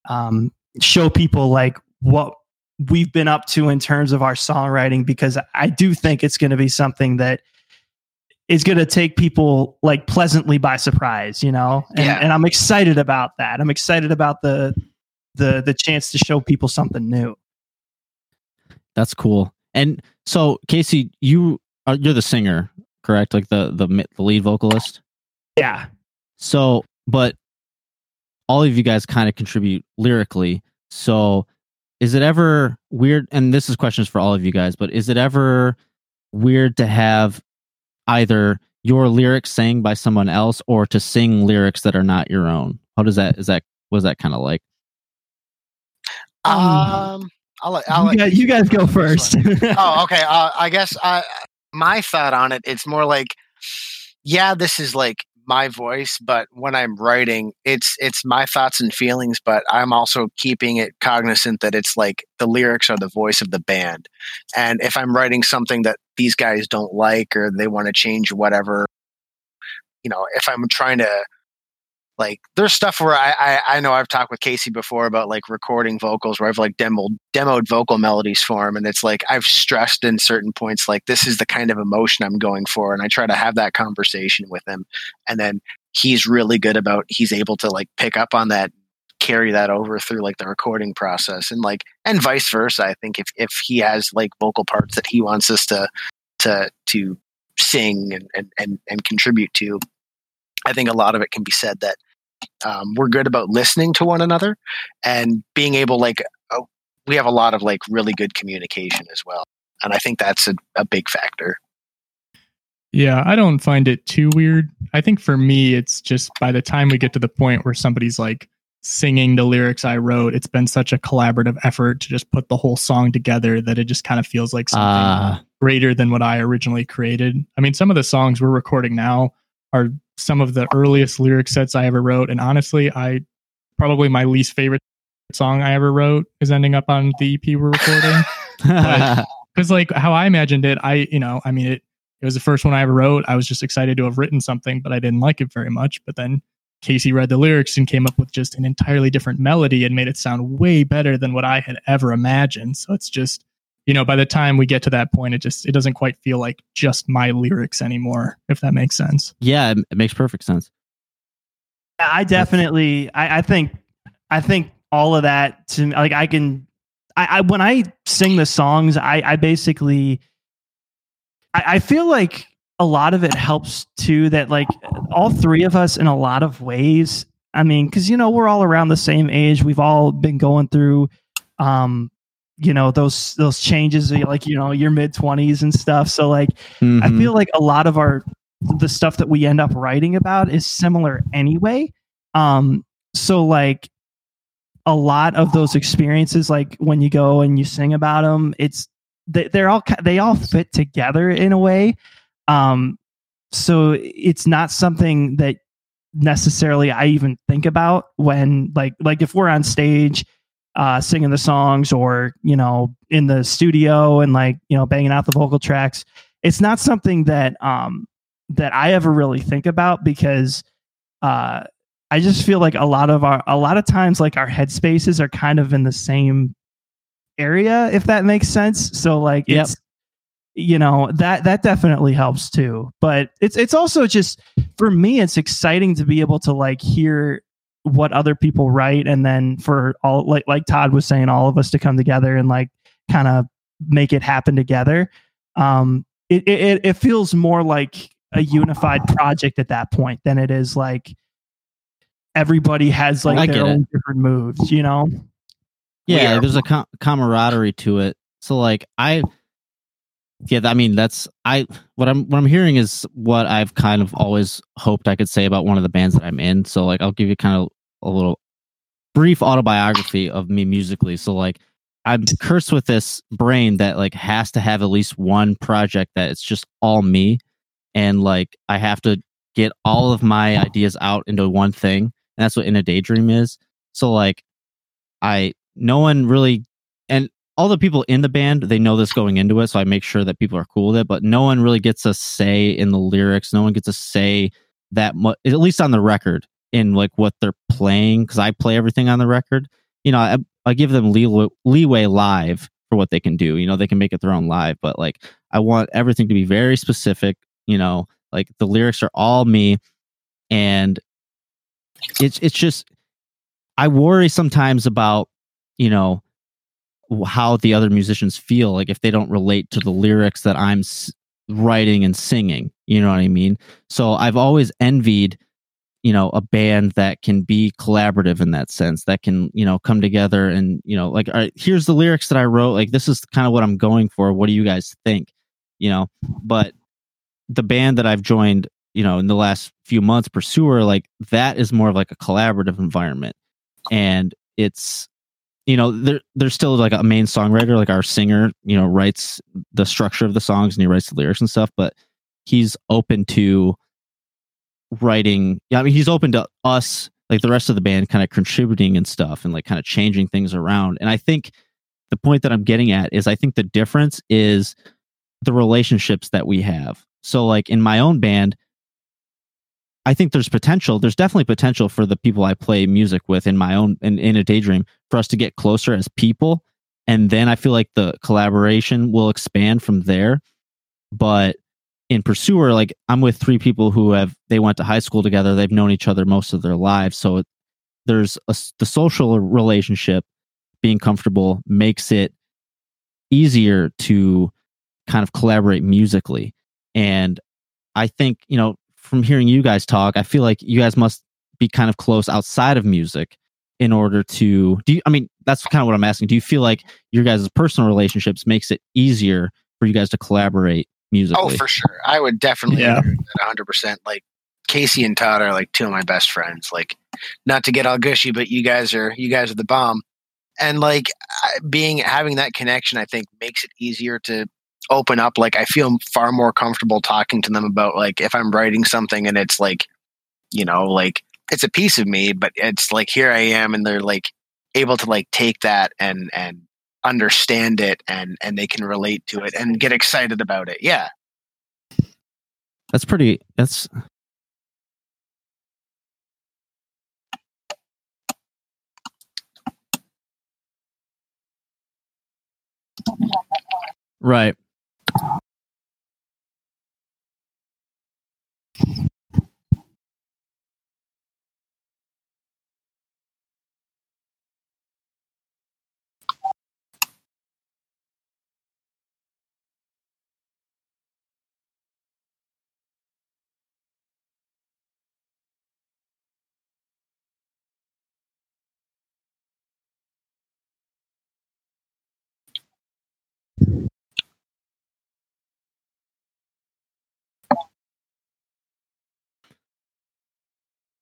um, show people like what we've been up to in terms of our songwriting because I do think it's going to be something that is going to take people like pleasantly by surprise, you know? And, Yeah. and I'm excited about that. I'm excited about the the the chance to show people something new. That's cool. And so, Casey, you are you're the singer, correct? Like the the the lead vocalist. Yeah. So, but all of you guys kind of contribute lyrically. So, is it ever weird? And this is questions for all of you guys, but is it ever weird to have either your lyrics sang by someone else or to sing lyrics that are not your own? How does that is that was that kind of like? Um, Um, I'll let, I'll You let guys, you guys go first. [laughs] oh, okay. Uh, I guess I, my thought on it, it's more like, yeah, this is like my voice, but when I'm writing, it's it's my thoughts and feelings, but I'm also keeping it cognizant that it's like the lyrics are the voice of the band, and if I'm writing something that these guys don't like or they want to change whatever, you know, if I'm trying to like there's stuff where I, I I know I've talked with Casey before about like recording vocals where I've like demoed demoed vocal melodies for him and it's like I've stressed in certain points like this is the kind of emotion I'm going for and I try to have that conversation with him and then he's really good about he's able to like pick up on that carry that over through like the recording process and like and vice versa I think if if he has like vocal parts that he wants us to to to sing and and and, and contribute to I think a lot of it can be said that um, we're good about listening to one another and being able like uh, we have a lot of like really good communication as well and i think that's a, a big factor Yeah, I don't find it too weird. I think for me, it's just by the time we get to the point where somebody's like singing the lyrics I wrote, it's been such a collaborative effort to just put the whole song together that it just kind of feels like something Ah. greater than what I originally created. I mean, some of the songs we're recording now are some of the earliest lyric sets I ever wrote. And honestly, I probably my least favorite song I ever wrote is ending up on the EP we're recording because [laughs] like how I imagined it, I you know, I mean it it was the first one I ever wrote. I was just excited to have written something, but I didn't like it very much. But then Casey read the lyrics and came up with just an entirely different melody and made it sound way better than what I had ever imagined. So it's just you know, by the time we get to that point, it just it doesn't quite feel like just my lyrics anymore, if that makes sense. yeah, it, it makes perfect sense. I definitely, I, I think, I think all of that to like I can, I, I when I sing the songs, I, I basically, I, I feel like a lot of it helps too. That like all three of us in a lot of ways. I mean, because you know we're all around the same age. We've all been going through, um, you know those those changes, like you know your mid twenties and stuff. So like I Mhm. feel like a lot of our the stuff that we end up writing about is similar anyway. Um, so like a lot of those experiences, like when you go and you sing about them, it's they, they're all they all fit together in a way. Um, so it's not something that necessarily I even think about when like like if we're on stage uh singing the songs or you know in the studio and like you know banging out the vocal tracks. It's not something that um that I ever really think about because uh I just feel like a lot of our a lot of times like our headspaces are kind of in the same area if that makes sense. So like Yep. it's you know that that definitely helps too. But it's it's also just for me it's exciting to be able to like hear what other people write and then for all like like Todd was saying all of us to come together and like kind of make it happen together. Um it, it it feels more like a unified project at that point than it is like everybody has like I their get it. own different moves you know? Yeah are- there's a com- camaraderie to it. So like i yeah i mean that's i what i'm what i'm hearing is what i've kind of always hoped i could say about one of the bands that i'm in so like i'll give you kind of a little brief autobiography of me musically. So like I'm cursed with this brain that like has to have at least one project that it's just all me and like I have to get all of my ideas out into one thing. And that's what in a daydream is. So like I no one really and all the people in the band they know this going into it so i make sure that people are cool with it but no one really gets a say in the lyrics. No one gets a say that much at least on the record in like what they're playing because i play everything on the record. You know i, I give them leeway, leeway live for what they can do you know they can make it their own live but like i want everything to be very specific you know like the lyrics are all me and it's it's just i worry sometimes about you know how the other musicians feel like if they don't relate to the lyrics that i'm s- writing and singing you know what i mean? So i've always envied you know a band that can be collaborative in that sense that can you know come together and you know like here's the lyrics that i wrote like this is kind of what i'm going for. What do you guys think? You know? But the band that i've joined you know in the last few months pursuer like that is more of like a collaborative environment. And it's you know there there's still like a main songwriter like our singer you know writes the structure of the songs and he writes the lyrics and stuff but he's open to writing yeah i mean he's open to us like the rest of the band kind of contributing and stuff and like kind of changing things around. And i think the point that i'm getting at is i think the difference is the relationships that we have. So like in my own band I think there's potential. There's definitely potential for the people I play music with in my own in, in a daydream for us to get closer as people. And then I feel like the collaboration will expand from there. But in Pursuer, like I'm with three people who have they went to high school together. They've known each other most of their lives. So there's a, the social relationship being comfortable makes it easier to kind of collaborate musically. And I think, you know, from hearing you guys talk, I feel like you guys must be kind of close outside of music in order to do you, I mean that's kind of what I'm asking. Do you feel like your guys' personal relationships makes it easier for you guys to collaborate oh, musically? Oh, for sure. I would definitely Yeah. agree that 100%. Like Casey and Todd are like two of my best friends. Like not to get all gushy, but you guys are you guys are the bomb. And like being having that connection I think makes it easier to open up like I feel far more comfortable talking to them about like if I'm writing something and it's like you know like it's a piece of me but it's like here I am and they're like able to like take that and and understand it and and they can relate to it and get excited about it. Yeah. That's pretty that's Right.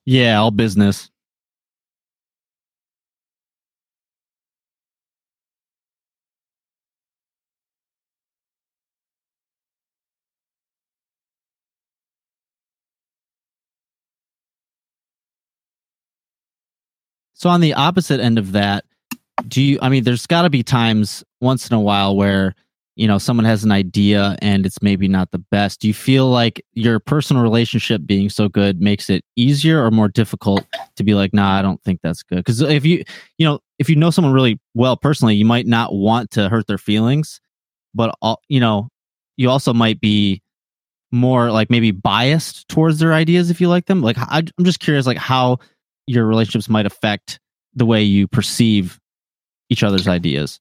Yeah, all business. So on the opposite end of that, do you I mean there's got to be times once in a while where you know someone has an idea and it's maybe not the best. Do you feel like your personal relationship being so good makes it easier or more difficult to be like, "Nah, I don't think that's good." Cuz if you you know, if you know someone really well personally, you might not want to hurt their feelings, but all, you know, you also might be more like maybe biased towards their ideas if you like them. Like I, I'm just curious like how your relationships might affect the way you perceive each other's ideas.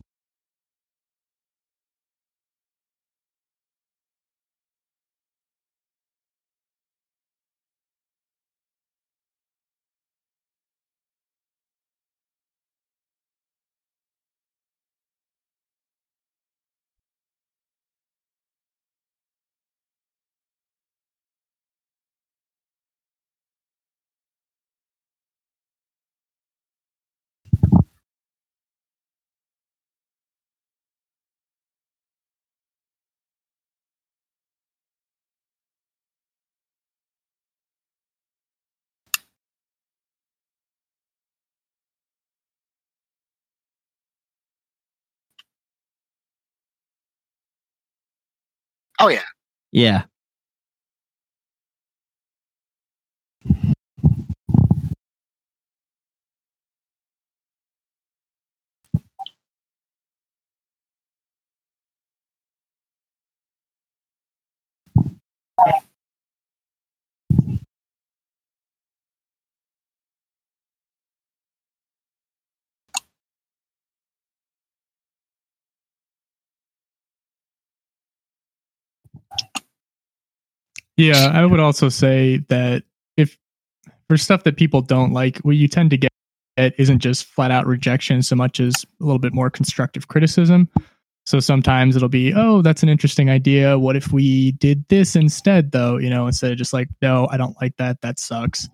Oh yeah. Yeah. Yeah, I would also say that if for stuff that people don't like, what you tend to get isn't just flat out rejection so much as a little bit more constructive criticism. So sometimes it'll be, oh, that's an interesting idea. What if we did this instead, though? You know, instead of just like, no, I don't like that. That sucks.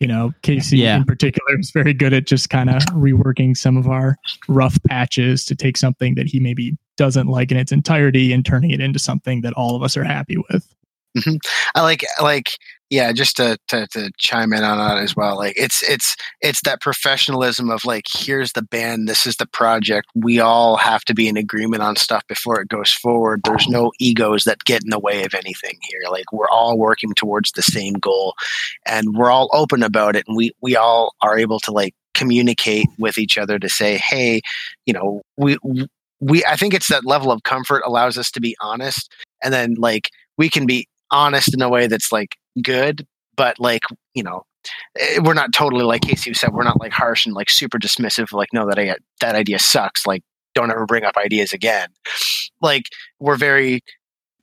You know, Casey Yeah. in particular is very good at just kind of reworking some of our rough patches to take something that he maybe doesn't like in its entirety and turning it into something that all of us are happy with. Mm-hmm. I like like yeah, just to, to to chime in on that as well. Like it's it's it's that professionalism of like here's the band, this is the project. We all have to be in agreement on stuff before it goes forward. There's no egos that get in the way of anything here. Like we're all working towards the same goal and we're all open about it and we we all are able to like communicate with each other to say, "Hey, you know, we we I think it's that level of comfort allows us to be honest and then like we can be honest in a way that's like good, but like you know, eh, we're not totally like Casey said. We're not like harsh and like super dismissive. Like no, that I, that idea sucks. Like don't ever bring up ideas again. Like we're very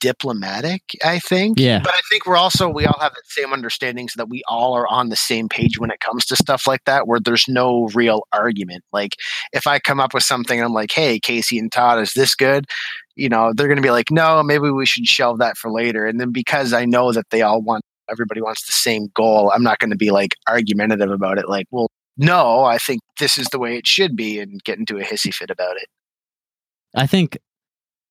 diplomatic. I think. Yeah. But I think we're also we all have the same understanding so that we all are on the same page when it comes to stuff like that, where there's no real argument. Like if I come up with something, I'm like, hey, Casey and Todd, is this good? You know they're going to be like no maybe we should shelve that for later. And then because i know that they all want everybody wants the same goal i'm not going to be like argumentative about it like well no i think this is the way it should be and get into a hissy fit about it. I think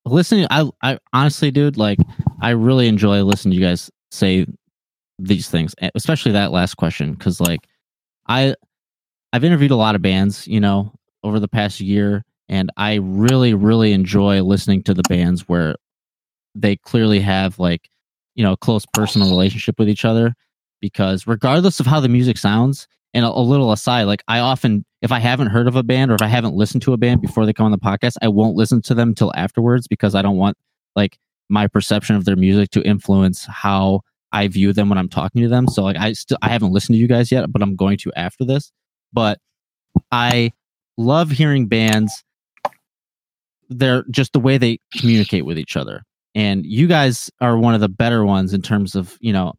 listening I I honestly dude like I really enjoy listening to you guys say these things, especially that last question cuz like I I've interviewed a lot of bands, you know, over the past year and I really really enjoy listening to the bands where they clearly have like, you know, a close personal relationship with each other because regardless of how the music sounds and a, a little aside, like I often, if I haven't heard of a band or if I haven't listened to a band before they come on the podcast, I won't listen to them until afterwards because I don't want like my perception of their music to influence how I view them when I'm talking to them. So like I still I haven't listened to you guys yet, but I'm going to after this. But I love hearing bands. They're just the way they communicate with each other. And you guys are one of the better ones in terms of, you know,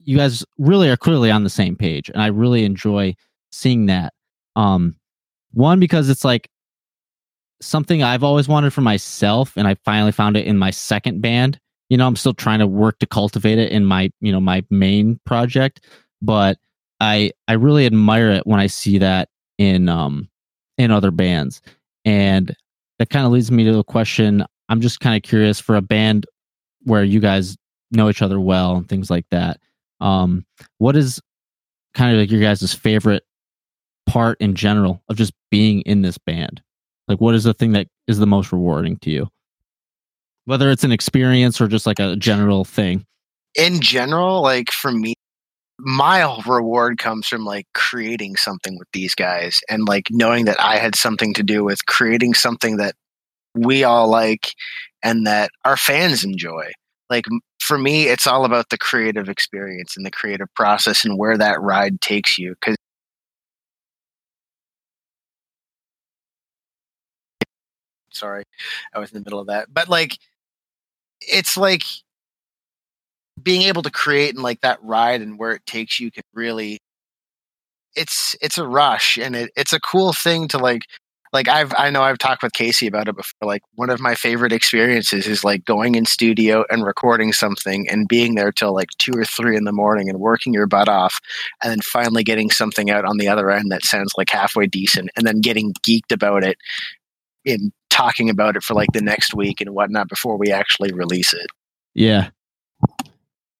you guys really are clearly on the same page. And I really enjoy seeing that. Um one because it's like something I've always wanted for myself and I finally found it in my second band. You know, I'm still trying to work to cultivate it in my, you know, my main project, but I I really admire it when I see that in um in other bands. And that kind of leads me to the question I'm just kind of curious for a band where you guys know each other well and things like that. Um what is kind of like your guys' favorite part in general of just being in this band? Like, what is the thing that is the most rewarding to you? Whether it's an experience or just like a general thing. in general like for me my reward comes from like creating something with these guys and like knowing that i had something to do with creating something that we all like and that our fans enjoy. Like for me it's all about the creative experience and the creative process and where that ride takes you because sorry i was in the middle of that. But like it's like being able to create and like that ride and where it takes you can really it's it's a rush and it, it's a cool thing to like like I've I know I've talked with Casey about it before. Like one of my favorite experiences is like going in studio and recording something and being there till like two or three in the morning and working your butt off and then finally getting something out on the other end that sounds like halfway decent and then getting geeked about it in talking about it for like the next week and whatnot before we actually release it. Yeah.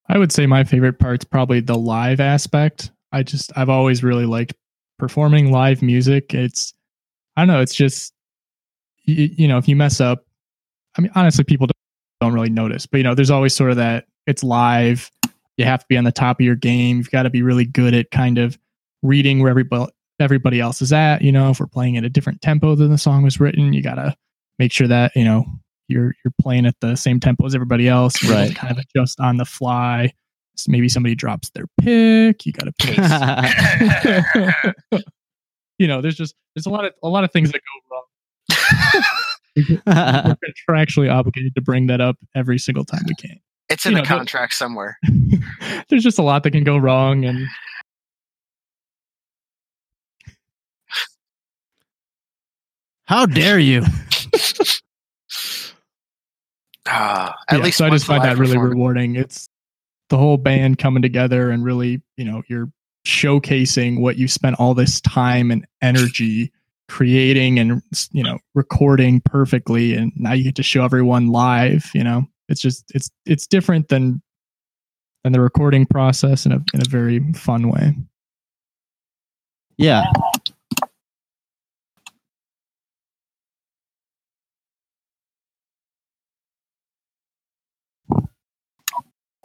I would say my favorite part's probably the live aspect. I just I've always really liked performing live music. It's I don't know, it's just you, you know, if you mess up, I mean honestly people don't really notice. But you know, there's always sort of that it's live. You have to be on the top of your game. You've got to be really good at kind of reading where everybody everybody else is at. You know, if we're playing at a different tempo than the song was written, you got to make sure that you know you're you're playing at the same tempo as everybody else. You're Right. kind of adjust on the fly. So maybe somebody drops their pick. You got to pick. you know, there's just there's a lot of a lot of things that go wrong. [laughs] We're contractually obligated to bring that up every single time we can. It's in You the know, the- contract somewhere. [laughs] there's just a lot that can go wrong, and How dare you? [laughs] Ah, at yeah, least so I just find that really rewarding. It's the whole band coming together and really, you know, you're showcasing what you spent all this time and energy creating and you know recording perfectly and now you get to show everyone live you know it's just it's it's different than than the recording process in a in a very fun way Yeah.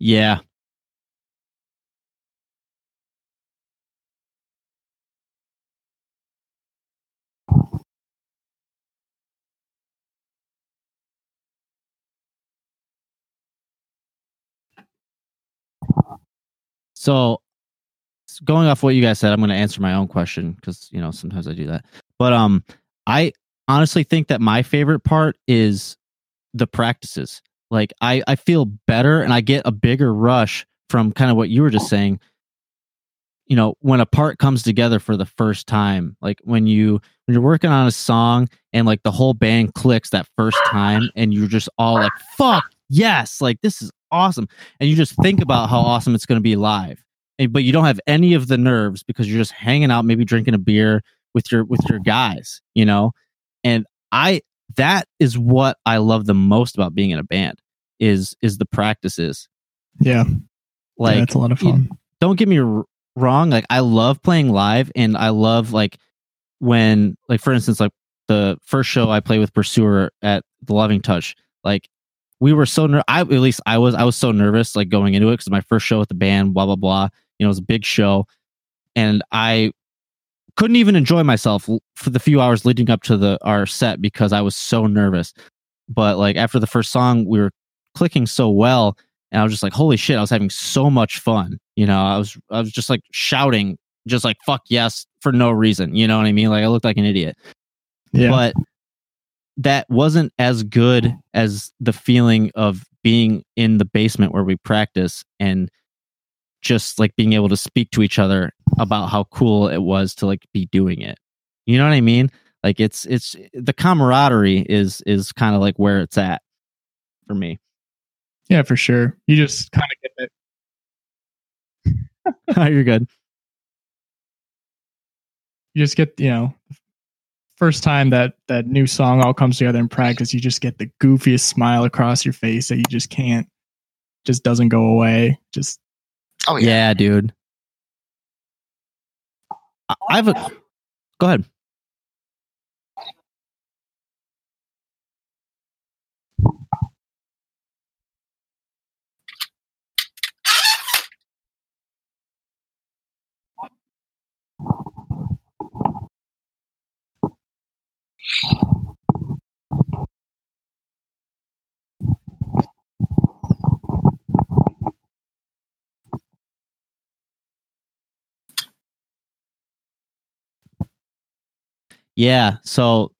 Yeah. So, going off what you guys said, I'm going to answer my own question because you know sometimes I do that. But um, I honestly think that my favorite part is the practices. Like I I feel better and I get a bigger rush from kind of what you were just saying. You know, when a part comes together for the first time, like when you when you're working on a song and like the whole band clicks that first time and you're just all like fuck yes like this is awesome. And you just think about how awesome it's going to be live. And, but you don't have any of the nerves because you're just hanging out maybe drinking a beer with your with your guys you know? And i that is what i love the most about being in a band is is the practices. Yeah. Like yeah, it's a lot of you- fun. don't get me r- wrong like i love playing live and i love like when like for instance like the first show i played with pursuer at the loving touch like we were so ner- I at least I was I was so nervous like going into it because my first show with the band blah blah blah you know it was a big show and I couldn't even enjoy myself for the few hours leading up to the our set because I was so nervous. But like after the first song we were clicking so well and I was just like holy shit I was having so much fun you know? I was I was just like shouting just like fuck yes for no reason you know what I mean? Like I looked like an idiot. Yeah. But that wasn't as good as the feeling of being in the basement where we practice and just like being able to speak to each other about how cool it was to like be doing it. You know what i mean? Like it's it's the camaraderie is is kind of like where it's at for me. Yeah for sure. You just kind of get that [laughs] you're good. You just get you know first time that that new song all comes together in practice you just get the goofiest smile across your face that you just can't just doesn't go away. Just Oh yeah, yeah. dude I- i have a go ahead Yeah, so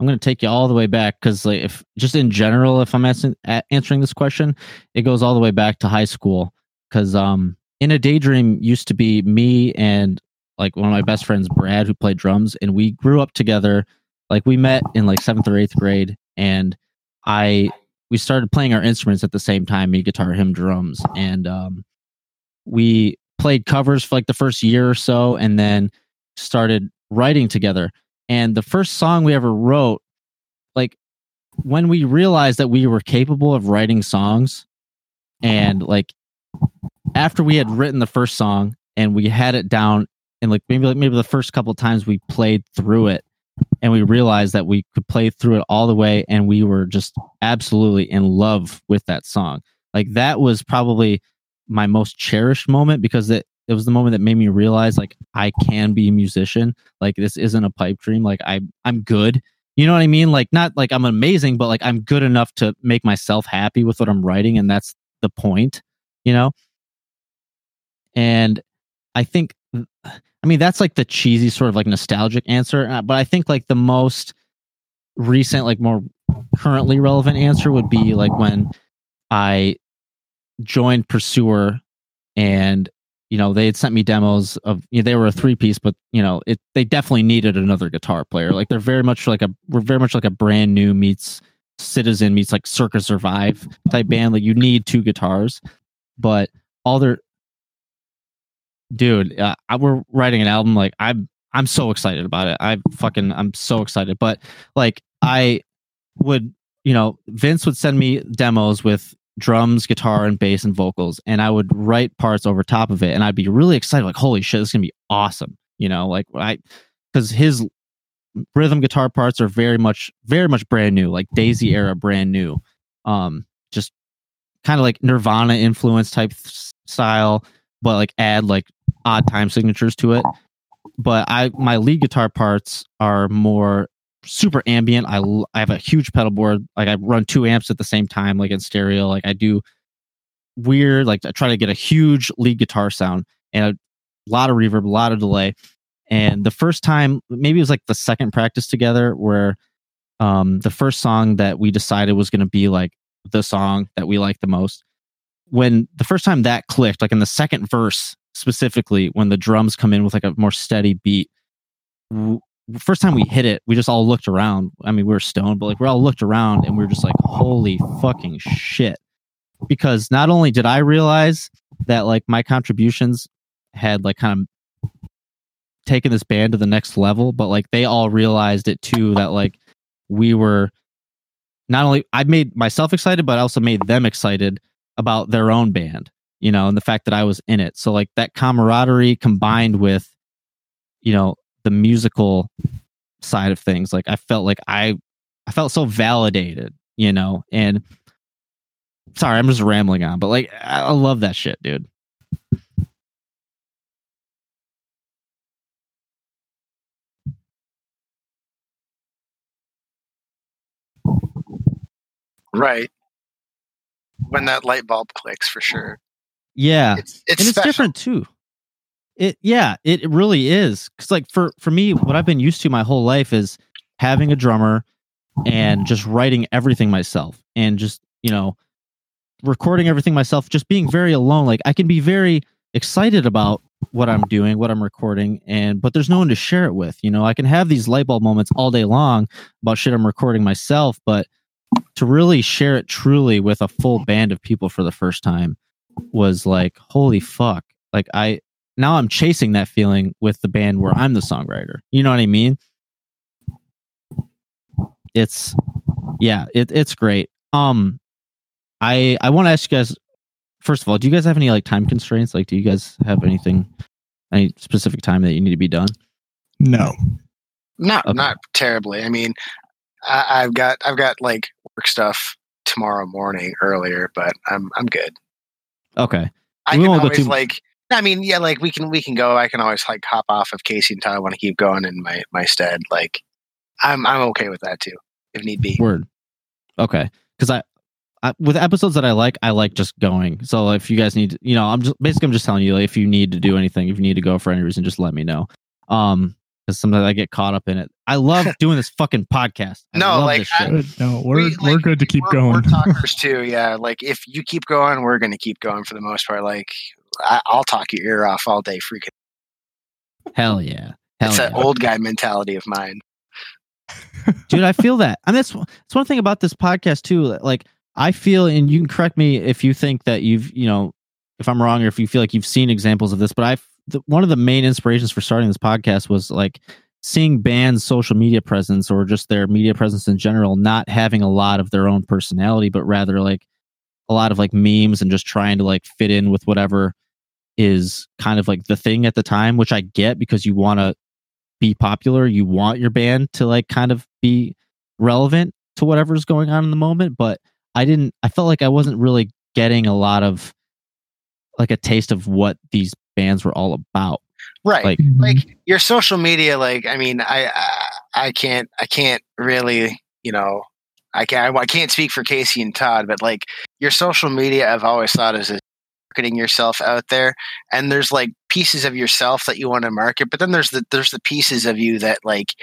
I'm going to take you all the way back because, like, if just in general, if I'm answering, a- answering this question, it goes all the way back to high school because um, in a daydream used to be me and like one of my best friends, Brad, who played drums, and we grew up together. Like we met in like seventh or eighth grade, and I we started playing our instruments at the same time, me guitar, him drums, and um, we played covers for like the first year or so, and then started writing together. And the first song we ever wrote, like when we realized that we were capable of writing songs, and uh-huh. like after we had written the first song and we had it down and like maybe like maybe the first couple times we played through it and we realized that we could play through it all the way and we were just absolutely in love with that song. Like that was probably my most cherished moment because it it was the moment that made me realize like I can be a musician. Like this isn't a pipe dream. Like I I'm good. You know what I mean? Like not like I'm amazing but like I'm good enough to make myself happy with what I'm writing and that's the point you know? And I think, I mean, that's like the cheesy sort of like nostalgic answer. uh, But I think like the most recent, like more currently relevant answer would be like when I joined Pursuer and you know they had sent me demos of you know, they were a three piece but you know it they definitely needed another guitar player. Like they're very much like a we're very much like a brand new meets citizen meets like Circa Survive type band. Like you need two guitars but all their dude uh, I, we're writing an album like i'm i'm so excited about it. I fucking i'm so excited. But like i would you know vince would send me demos with drums guitar and bass and vocals and i would write parts over top of it and i'd be really excited like holy shit this is gonna be awesome you know like i because his rhythm guitar parts are very much very much brand new like daisy era brand new um just kind of like nirvana influence type style but like add like odd time signatures to it. But I my lead guitar parts are more super ambient. I, I have a huge pedal board. Like I run two amps at the same time, like in stereo. Like I do weird. Like I try to get a huge lead guitar sound and a lot of reverb, a lot of delay. And the first time, maybe it was like the second practice together, where um, the first song that we decided was going to be like the song that we like the most. When the first time that clicked, like in the second verse, specifically when the drums come in with like a more steady beat first time we hit it we just all looked around i mean we were stoned but like we all looked around and we were just like holy fucking shit because not only did i realize that like my contributions had like kind of taken this band to the next level but like they all realized it too that like we were not only i made myself excited but i also made them excited about their own band you know, and the fact that I was in it. So like that camaraderie combined with, you know, the musical side of things, like I felt like I I felt so validated, you know, and sorry, I'm just rambling on, but like I, I love that shit, dude. Right. When that light bulb clicks, for sure. Yeah. It's it's, and it's special. different too. It yeah, it, really is. Cause like for for me, what I've been used to my whole life is having a drummer and just writing everything myself and just, you know, recording everything myself, just being very alone. Like I can be very excited about what I'm doing, what I'm recording, and but there's no one to share it with. You know, I can have these light bulb moments all day long about shit I'm recording myself, but to really share it truly with a full band of people for the first time was like, holy fuck. Like I now I'm chasing that feeling with the band where I'm the songwriter. You know what I mean? It's yeah, it, it's great. Um I I want to ask you guys first of all, do you guys have any like time constraints? Like do you guys have anything any specific time that you need to be done? No. Not Okay. not terribly. I mean, I, I've got I've got like work stuff tomorrow morning earlier, but I'm I'm good. Okay. I We can won't always too- like. I mean, yeah, like we can we can go. I can always like hop off of Casey and Tyler want to keep going in my my stead. Like, I'm I'm okay with that too, if need be. Word. Okay. Because I, I, with episodes that I like, I like just going. So if you guys need, you know, I'm just basically I'm just telling you like, if you need to do anything, if you need to go for any reason, just let me know. Um, because sometimes I get caught up in it. I love [laughs] doing this fucking podcast. I No, love like, this shit. I- No, we're We, we, are like, good to keep we're, going. We're [laughs] talkers too, yeah. Like if you keep going, we're gonna keep going for the most part. Like I, I'll talk your ear off all day. Freaking, Hell yeah. Hell it's yeah. that old guy mentality of mine. dude i feel that mean that's, that's one thing about this podcast too like i feel and you can correct me if you think that you've you know if i'm wrong or if you feel like you've seen examples of this but i the, one of the main inspirations for starting this podcast was like seeing bands social media presence or just their media presence in general not having a lot of their own personality but rather like a lot of like memes and just trying to like fit in with whatever is kind of like the thing at the time which i get because you want to be popular you want your band to like kind of be relevant to whatever's going on in the moment but i didn't i felt like i wasn't really getting a lot of like a taste of what these bands were all about Right. Like- mm-hmm. like your social media like i mean i i, I can't i can't really you know i can't i can't speak for casey and todd but like your social media i've always thought is marketing yourself out there and there's like pieces of yourself that you want to market but then there's the there's the pieces of you that like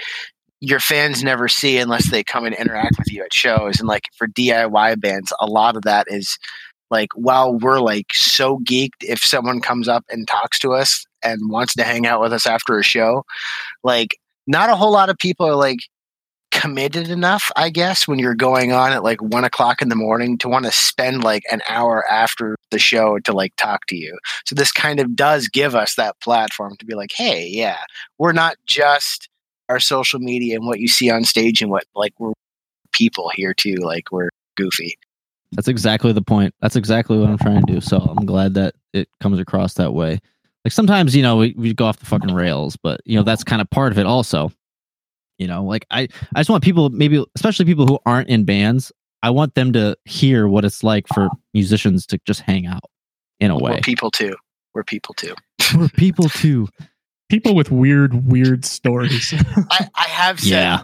your fans never see unless they come and interact with you at shows and like for diy bands a lot of that is like while we're like so geeked if someone comes up and talks to us and wants to hang out with us after a show like not a whole lot of people are like committed enough i guess when you're going on at like one o'clock in the morning to want to spend like an hour after the show to like talk to you so this kind of does give us that platform to be like hey yeah we're not just our social media and what you see on stage and what like we're people here too like we're goofy That's exactly the point. That's exactly what I'm trying to do. So I'm glad that it comes across that way. Like sometimes, you know, we, we go off the fucking rails, but you know, that's kind of part of it also. You know, like I, I just want people, maybe especially people who aren't in bands, I want them to hear what it's like for musicians to just hang out in a we're way. people too we're people too We're people too. People with weird, weird stories. [laughs] [laughs] I, I have said Yeah.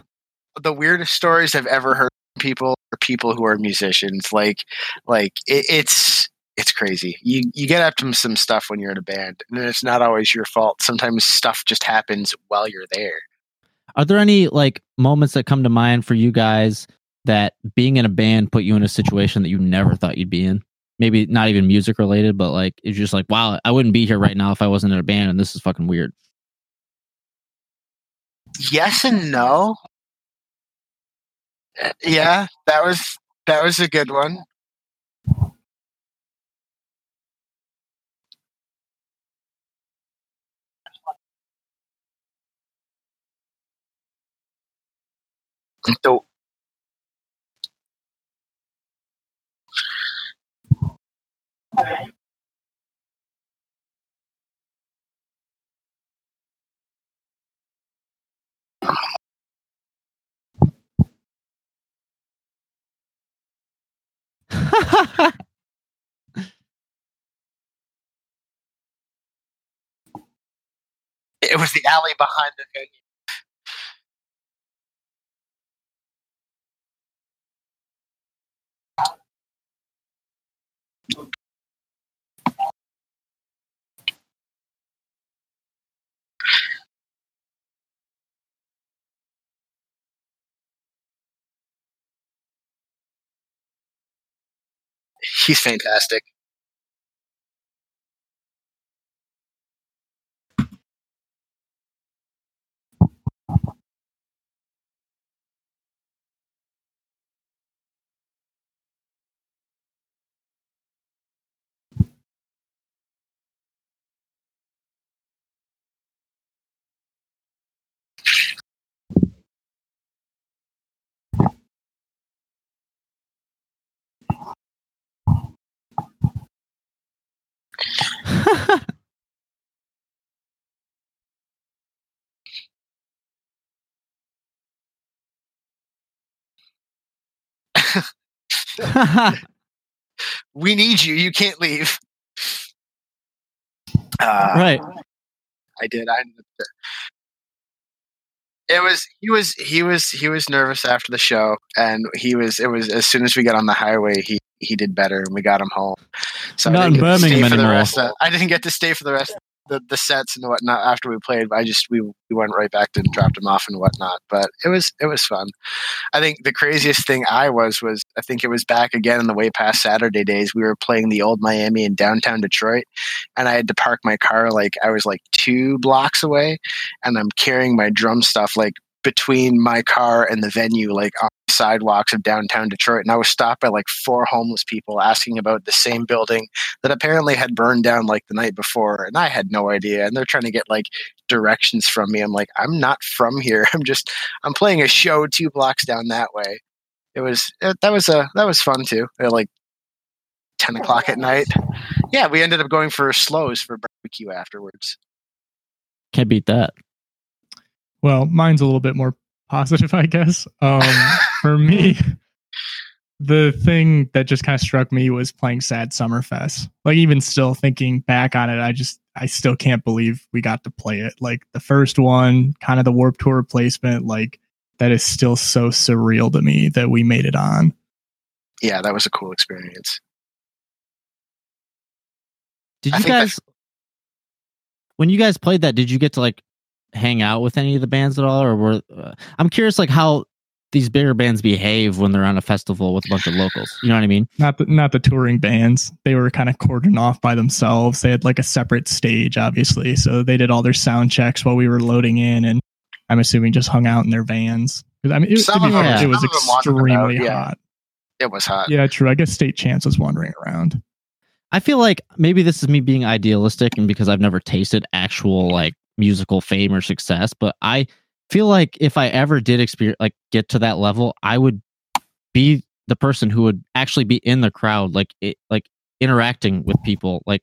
the weirdest stories I've ever heard from people are people who are musicians. Like, like it, it's it's crazy. You you get up to some stuff when you're in a band, and it's not always your fault. Sometimes stuff just happens while you're there. Are there any like moments that come to mind for you guys that being in a band put you in a situation that you never thought you'd be in? Maybe not even music related, but like it's just like, wow, I wouldn't be here right now if I wasn't in a band, and this is fucking weird. Yes and no. Uh, Yeah, that was that was a good one. So [laughs] it was the alley behind the venue. He's fantastic. [laughs] We need you. You can't leave. Uh, right. I did. I it was he was he was he was nervous after the show and he was it was as soon as we got on the highway he he did better and we got him home so Not I in didn't get to stay Birmingham for the anymore. rest of, I didn't get to stay for the rest the, the sets and whatnot after we played. I just we we went right back and dropped them off and whatnot. But it was it was fun. I think the craziest thing I was was I think it was back again in the way past Saturday days. We were playing the old Miami in downtown Detroit, and I had to park my car like I was like two blocks away, and I'm carrying my drum stuff like between my car and the venue, like on sidewalks of downtown Detroit. And I was stopped by like four homeless people asking about the same building that apparently had burned down like the night before. And I had no idea. And they're trying to get like directions from me. I'm like, I'm not from here. [laughs] I'm just, I'm playing a show two blocks down that way. It was, it, that was a, that was fun too. At like 10 o'clock at night. Yeah. We ended up going for Slows for barbecue afterwards. Can't beat that. Well, mine's a little bit more positive, I guess. Um, for me, the thing that just kind of struck me was playing Sad Summerfest. Like, even still thinking back on it, I just, I still can't believe we got to play it. Like, the first one, kind of the Warped Tour replacement, like, that is still so surreal to me that we made it on. Yeah, that was a cool experience. Did you guys, when you guys played that, did you get to like hang out with any of the bands at all, or were? Uh, I'm curious, like how these bigger bands behave when they're on a festival with a bunch of locals. You know what I mean? Not the not the touring bands. They were kind of cordoned off by themselves. They had like a separate stage, obviously. So they did all their sound checks while we were loading in, and I'm assuming just hung out in their vans. I mean, it, Some to be of them- fair, it was some of them wandered extremely about, yeah. hot. It was hot. Yeah, true. I guess State Champs was wandering around. I feel like maybe this is me being idealistic and because I've never tasted actual like musical fame or success, but I feel like if I ever did experience like get to that level, I would be the person who would actually be in the crowd, like it, like interacting with people, like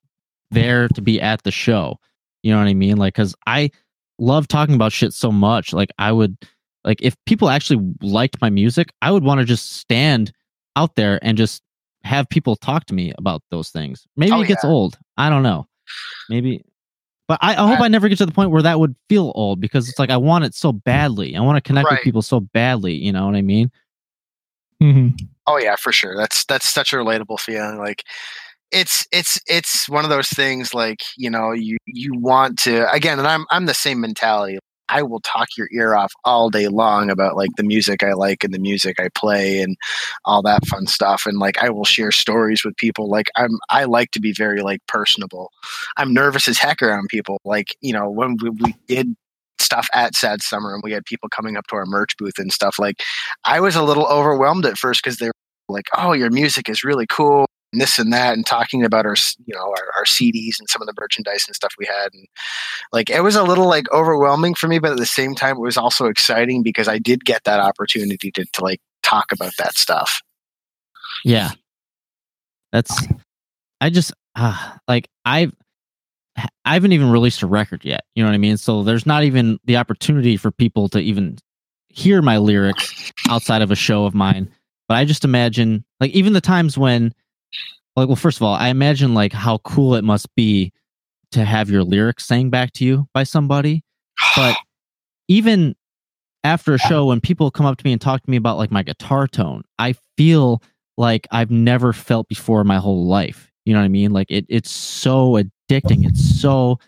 there to be at the show. You know what I mean? Like, cause I love talking about shit so much. Like, I would like if people actually liked my music, I would want to just stand out there and just have people talk to me about those things. Maybe Oh, it gets yeah. old. I don't know. Maybe, but I, I hope I, never get to the point where that would feel old because it's like I want it so badly. I want to connect with people so badly. You know what I mean? hmm Oh yeah, for sure. That's that's such a relatable feeling. Like it's it's it's one of those things like, you know, you you want to again, and I'm I'm the same mentality. I will talk your ear off all day long about like the music I like and the music I play and all that fun stuff. And like I will share stories with people. Like I'm I like to be very like personable. I'm nervous as heck around people. Like, you know, when we, we did stuff at Sad Summer and we had people coming up to our merch booth and stuff like I was a little overwhelmed at first because they were like, "Oh, your music is really cool," and this and that, and talking about our, you know, our, our CDs and some of the merchandise and stuff we had, and like it was a little like overwhelming for me, but at the same time, it was also exciting because I did get that opportunity to to like talk about that stuff. Yeah. That's I just uh, like I've I haven't even released a record yet. You know what I mean? So there's not even the opportunity for people to even hear my lyrics outside of a show of mine. But I just imagine like even the times when like well first of all, I imagine like how cool it must be to have your lyrics sang back to you by somebody. But [sighs] even after a show when people come up to me and talk to me about like my guitar tone, I feel like I've never felt before in my whole life. You know what I mean? Like it it's so addicting. It's so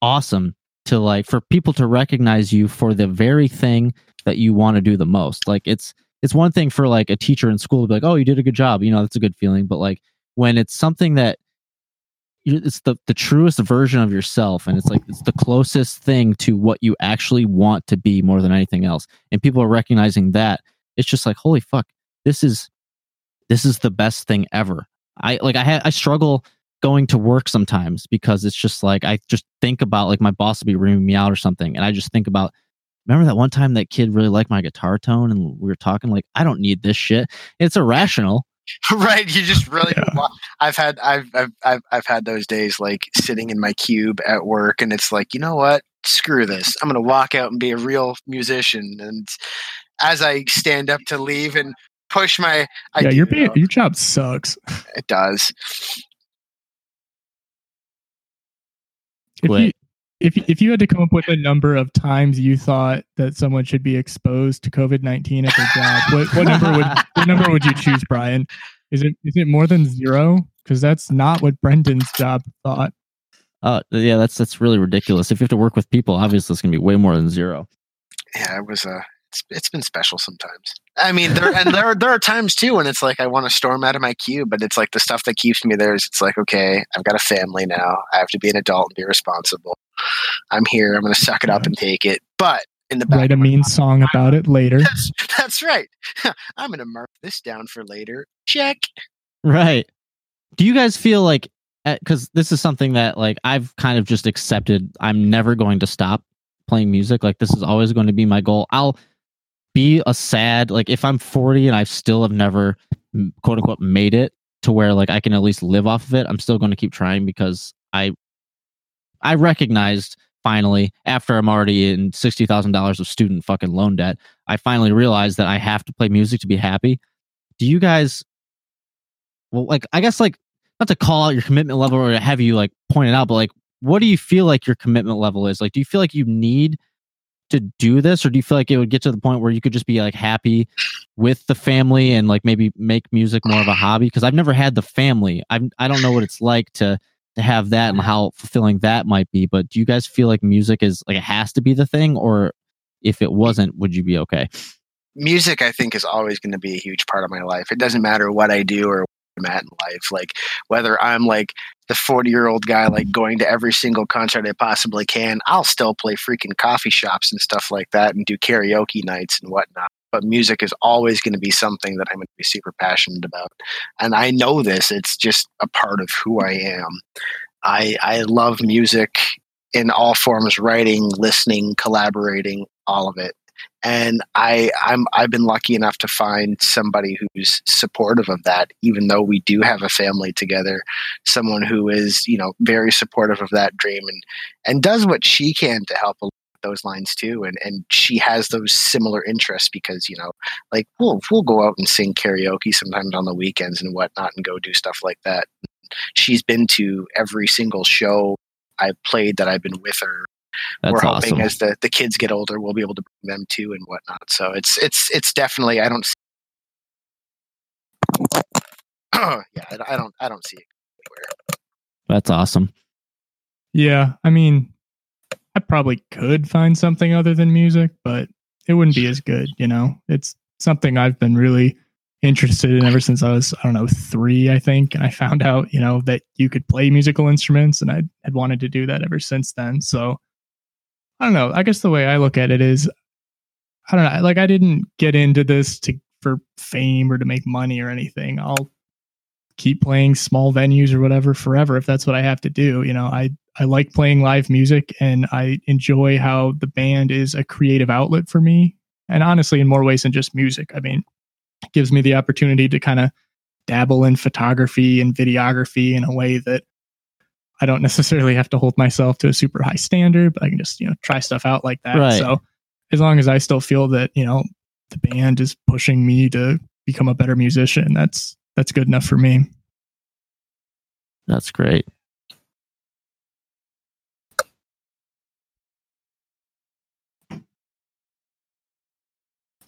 awesome to like for people to recognize you for the very thing that you want to do the most. Like it's it's one thing for like a teacher in school to be like, "Oh, you did a good job." You know, that's a good feeling, but like when it's something that it's the the truest version of yourself and it's like it's the closest thing to what you actually want to be more than anything else. And people are recognizing that. It's just like, "Holy fuck. This is this is the best thing ever." I like I ha- I struggle going to work sometimes because it's just like I just think about like my boss will be reaming me out or something, and I just think about remember that one time that kid really liked my guitar tone and we were talking like I don't need this shit. It's irrational. [laughs] right you just really Yeah. i've had I've, I've i've i've had those days like sitting in my cube at work and it's like you know what? Screw this. I'm gonna walk out and be a real musician. And as i stand up to leave and push my I yeah, do your ba- know your job sucks. it does. If you, if if you had to come up with a number of times you thought that someone should be exposed to COVID nineteen at their job, what, what number would what number would you choose, Brian? Is it is it more than zero? Because that's not what Brendan's job thought. Uh, yeah, that's that's really ridiculous. If you have to work with people, obviously it's gonna be way more than zero. Yeah, it was uh it's, it's been special sometimes. I mean, there and there there are times too when it's like I want to storm out of my cube, but it's like the stuff that keeps me there is it's like okay, I've got a family now. I have to be an adult and be responsible. I'm here. I'm going to suck it up and take it. But in the back Write a mean mind, song about it later. [laughs] That's, that's right. [laughs] I'm going to mark this down for later. Check. Right. Do you guys feel like eh, because this is something that like I've kind of just accepted. I'm never going to stop playing music. Like this is always going to be my goal. I'll be a sad like if I'm 40 and I still have never quote unquote made it to where like I can at least live off of it. I'm still going to keep trying because I I recognized finally after I'm already in sixty thousand dollars of student fucking loan debt. I finally realized that I have to play music to be happy. Do you guys? Well, like I guess like not to call out your commitment level or to have you like point it out, but like what do you feel like your commitment level is? Like, do you feel like you need to do this, or do you feel like it would get to the point where you could just be like happy with the family and like maybe make music more of a hobby? Because I've never had the family. I I don't know what it's like to to have that and mm-hmm. how fulfilling that might be. But do you guys feel like music is like it has to be the thing, or if it wasn't, would you be okay? Music, I think, is always going to be a huge part of my life. It doesn't matter what I do or where I'm at in life. Like whether I'm like the 40 year old guy, like going to every single concert I possibly can, I'll still play freaking coffee shops and stuff like that and do karaoke nights and whatnot. But music is always going to be something that I'm going to be super passionate about. And I know this, it's just a part of who I am. I, I love music in all forms writing, listening, collaborating, all of it and I I'm I've been lucky enough to find somebody who's supportive of that even though we do have a family together someone who is you know very supportive of that dream and and does what she can to help those lines too and and she has those similar interests because you know like we'll we'll go out and sing karaoke sometimes on the weekends and whatnot and go do stuff like that she's been to every single show I've played that I've been with her That's we're hoping awesome. as the, the kids get older we'll be able to bring them too and whatnot so it's it's it's definitely i don't [clears throat] yeah I, I don't i don't see it anywhere That's awesome. Yeah, I mean, I probably could find something other than music, but it wouldn't be as good, you know? It's something I've been really interested in ever since I was, I don't know, three, I think. And I found out, you know, that you could play musical instruments, and I had wanted to do that ever since then. So I don't know. I guess the way I look at it is, I don't know, like I didn't get into this to for fame or to make money or anything. I'll keep playing small venues or whatever forever if that's what I have to do. You know, I I like playing live music and I enjoy how the band is a creative outlet for me. And honestly, in more ways than just music. I mean, it gives me the opportunity to kind of dabble in photography and videography in a way that I don't [laughs] necessarily have to hold myself to a super high standard, but I can just, you know, try stuff out like that. Right. So as long as I still feel that, you know, the band is pushing me to become a better musician, that's that's good enough for me. That's great.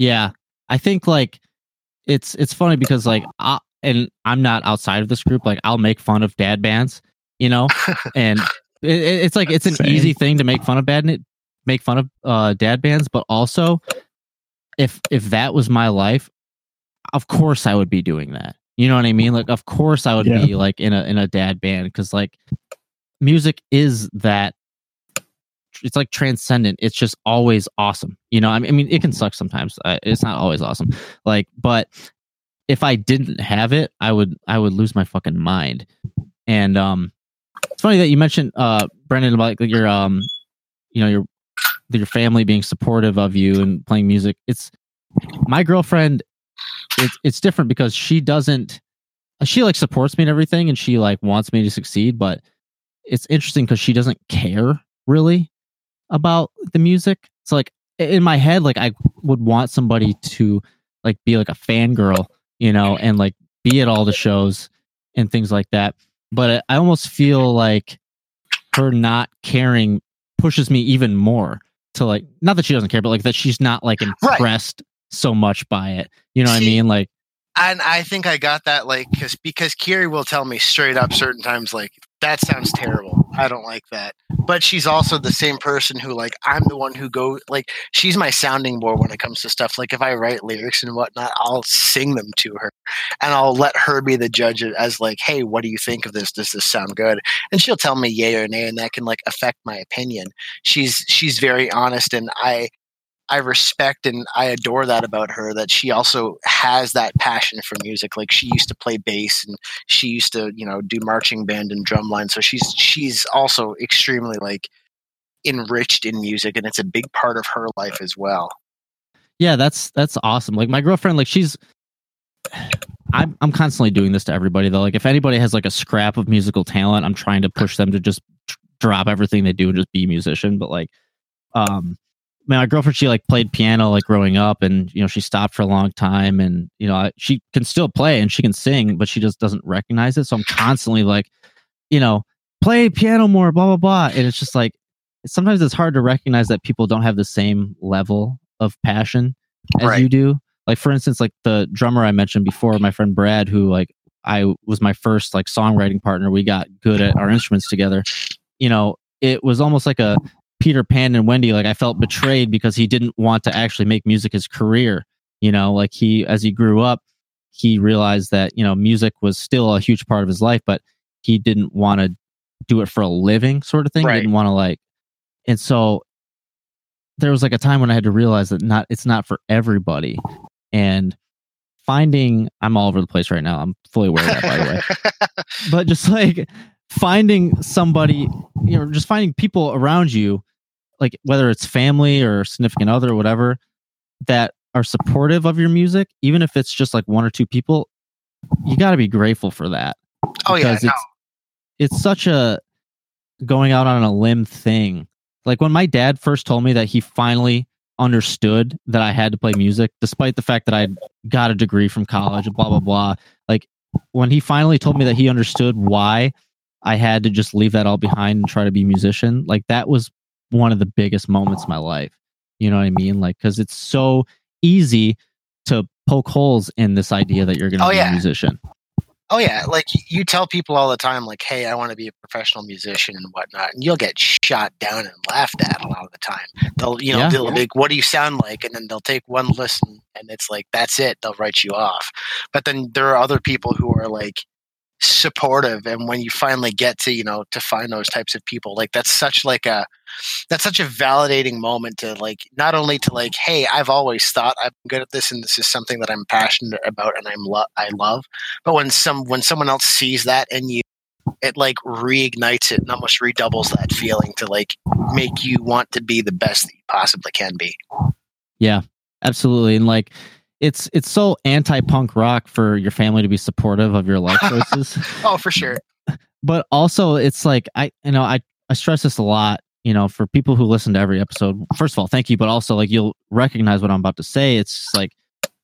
Yeah, I think like it's it's funny because like I, and I'm not outside of this group. Like I'll make fun of dad bands, you know, [laughs] and it, it- it's like it's an Same. easy thing to make fun of bad make fun of uh dad bands, but also if if that was my life, of course I would be doing that. You know what I mean? Like of course I would Yeah. be like in a in a dad band because like music is that it's like transcendent. It's just always awesome. You know, I mean, I mean it can suck sometimes. Uh, it's not always awesome. Like, but if I didn't have it, I would I would lose my fucking mind. And um, it's funny that you mentioned uh Brendan about your um you know your your family being supportive of you and playing music. It's my girlfriend. It's it's different because she doesn't. She like supports me and everything, and she like wants me to succeed. But it's interesting because she doesn't care really about the music. So like in my head, like I would want somebody to like be like a fangirl, you know, and like be at all the shows and things like that. But I almost feel like her not caring pushes me even more to like not that she doesn't care, but like that she's not like impressed right. so much by it. You know what I mean? Like and I think I got that like because because Kiri will tell me straight up certain times like that sounds terrible. I don't like that. But she's also the same person who like I'm the one who go like she's my sounding board when it comes to stuff. Like if I write lyrics and whatnot, I'll sing them to her and I'll let her be the judge as like, hey, what do you think of this? Does this sound good? And she'll tell me yay or nay, and that can like affect my opinion. She's she's very honest and I I respect and I adore that about her that she also has that passion for music. Like she used to play bass and she used to, you know, do marching band and drumline. So she's she's also extremely like enriched in music and it's a big part of her life as well. Yeah, that's that's awesome. Like my girlfriend, like she's I'm I'm constantly doing this to everybody though. Like if anybody has like a scrap of musical talent, I'm trying to push them to just drop everything they do and just be a musician. But like um my girlfriend she like played piano like growing up and you know she stopped for a long time and you know she can still play and she can sing but she just doesn't recognize it. So i'm constantly like you know play piano more blah blah blah. And it's just like sometimes it's hard to recognize that people don't have the same level of passion as right. you do. Like for instance like the drummer i mentioned before my friend brad who like i was my first like songwriting partner we got good at our instruments together. You know it was almost like a Peter Pan and Wendy, like I felt betrayed because he didn't want to actually make music his career. You know, like he, as he grew up, he realized that, you know, music was still a huge part of his life, but he didn't want to do it for a living sort of thing. Right. He didn't want to like, and so there was like a time when I had to realize that not, it's not for everybody. And finding, I'm all over the place right now. I'm fully aware of that, by the way. [laughs] but just like finding somebody, you know, just finding people around you like whether it's family or significant other or whatever that are supportive of your music even if it's just like one or two people you got to be grateful for that. Oh yeah it's, it's such a going out on a limb thing. Like when my dad first told me that he finally understood that i had to play music despite the fact that i got a degree from college blah blah blah like when he finally told me that he understood why i had to just leave that all behind and try to be a musician like that was one of the biggest moments of my life. You know what I mean? Like, because it's so easy to poke holes in this idea that you're going to oh, be yeah. a musician. Oh yeah, like you tell people all the time, like, "Hey, I want to be a professional musician and whatnot," and you'll get shot down and laughed at a lot of the time. They'll, you know, yeah. they'll be like, "What do you sound like?" And then they'll take one listen, and it's like, "That's it." They'll write you off. But then there are other people who are like, supportive and when you finally get to you know to find those types of people like that's such like a that's such a validating moment to like not only to like hey i've always thought i'm good at this and this is something that i'm passionate about and i'm lo- i love but when some when someone else sees that and you it like reignites it and almost redoubles that feeling to like make you want to be the best that you possibly can be. Yeah absolutely and like it's it's so anti-punk rock for your family to be supportive of your life [laughs] choices. oh, for sure. But also it's like I you know I I stress this a lot, you know, for people who listen to every episode. First of all, thank you, but also like you'll recognize what I'm about to say. It's like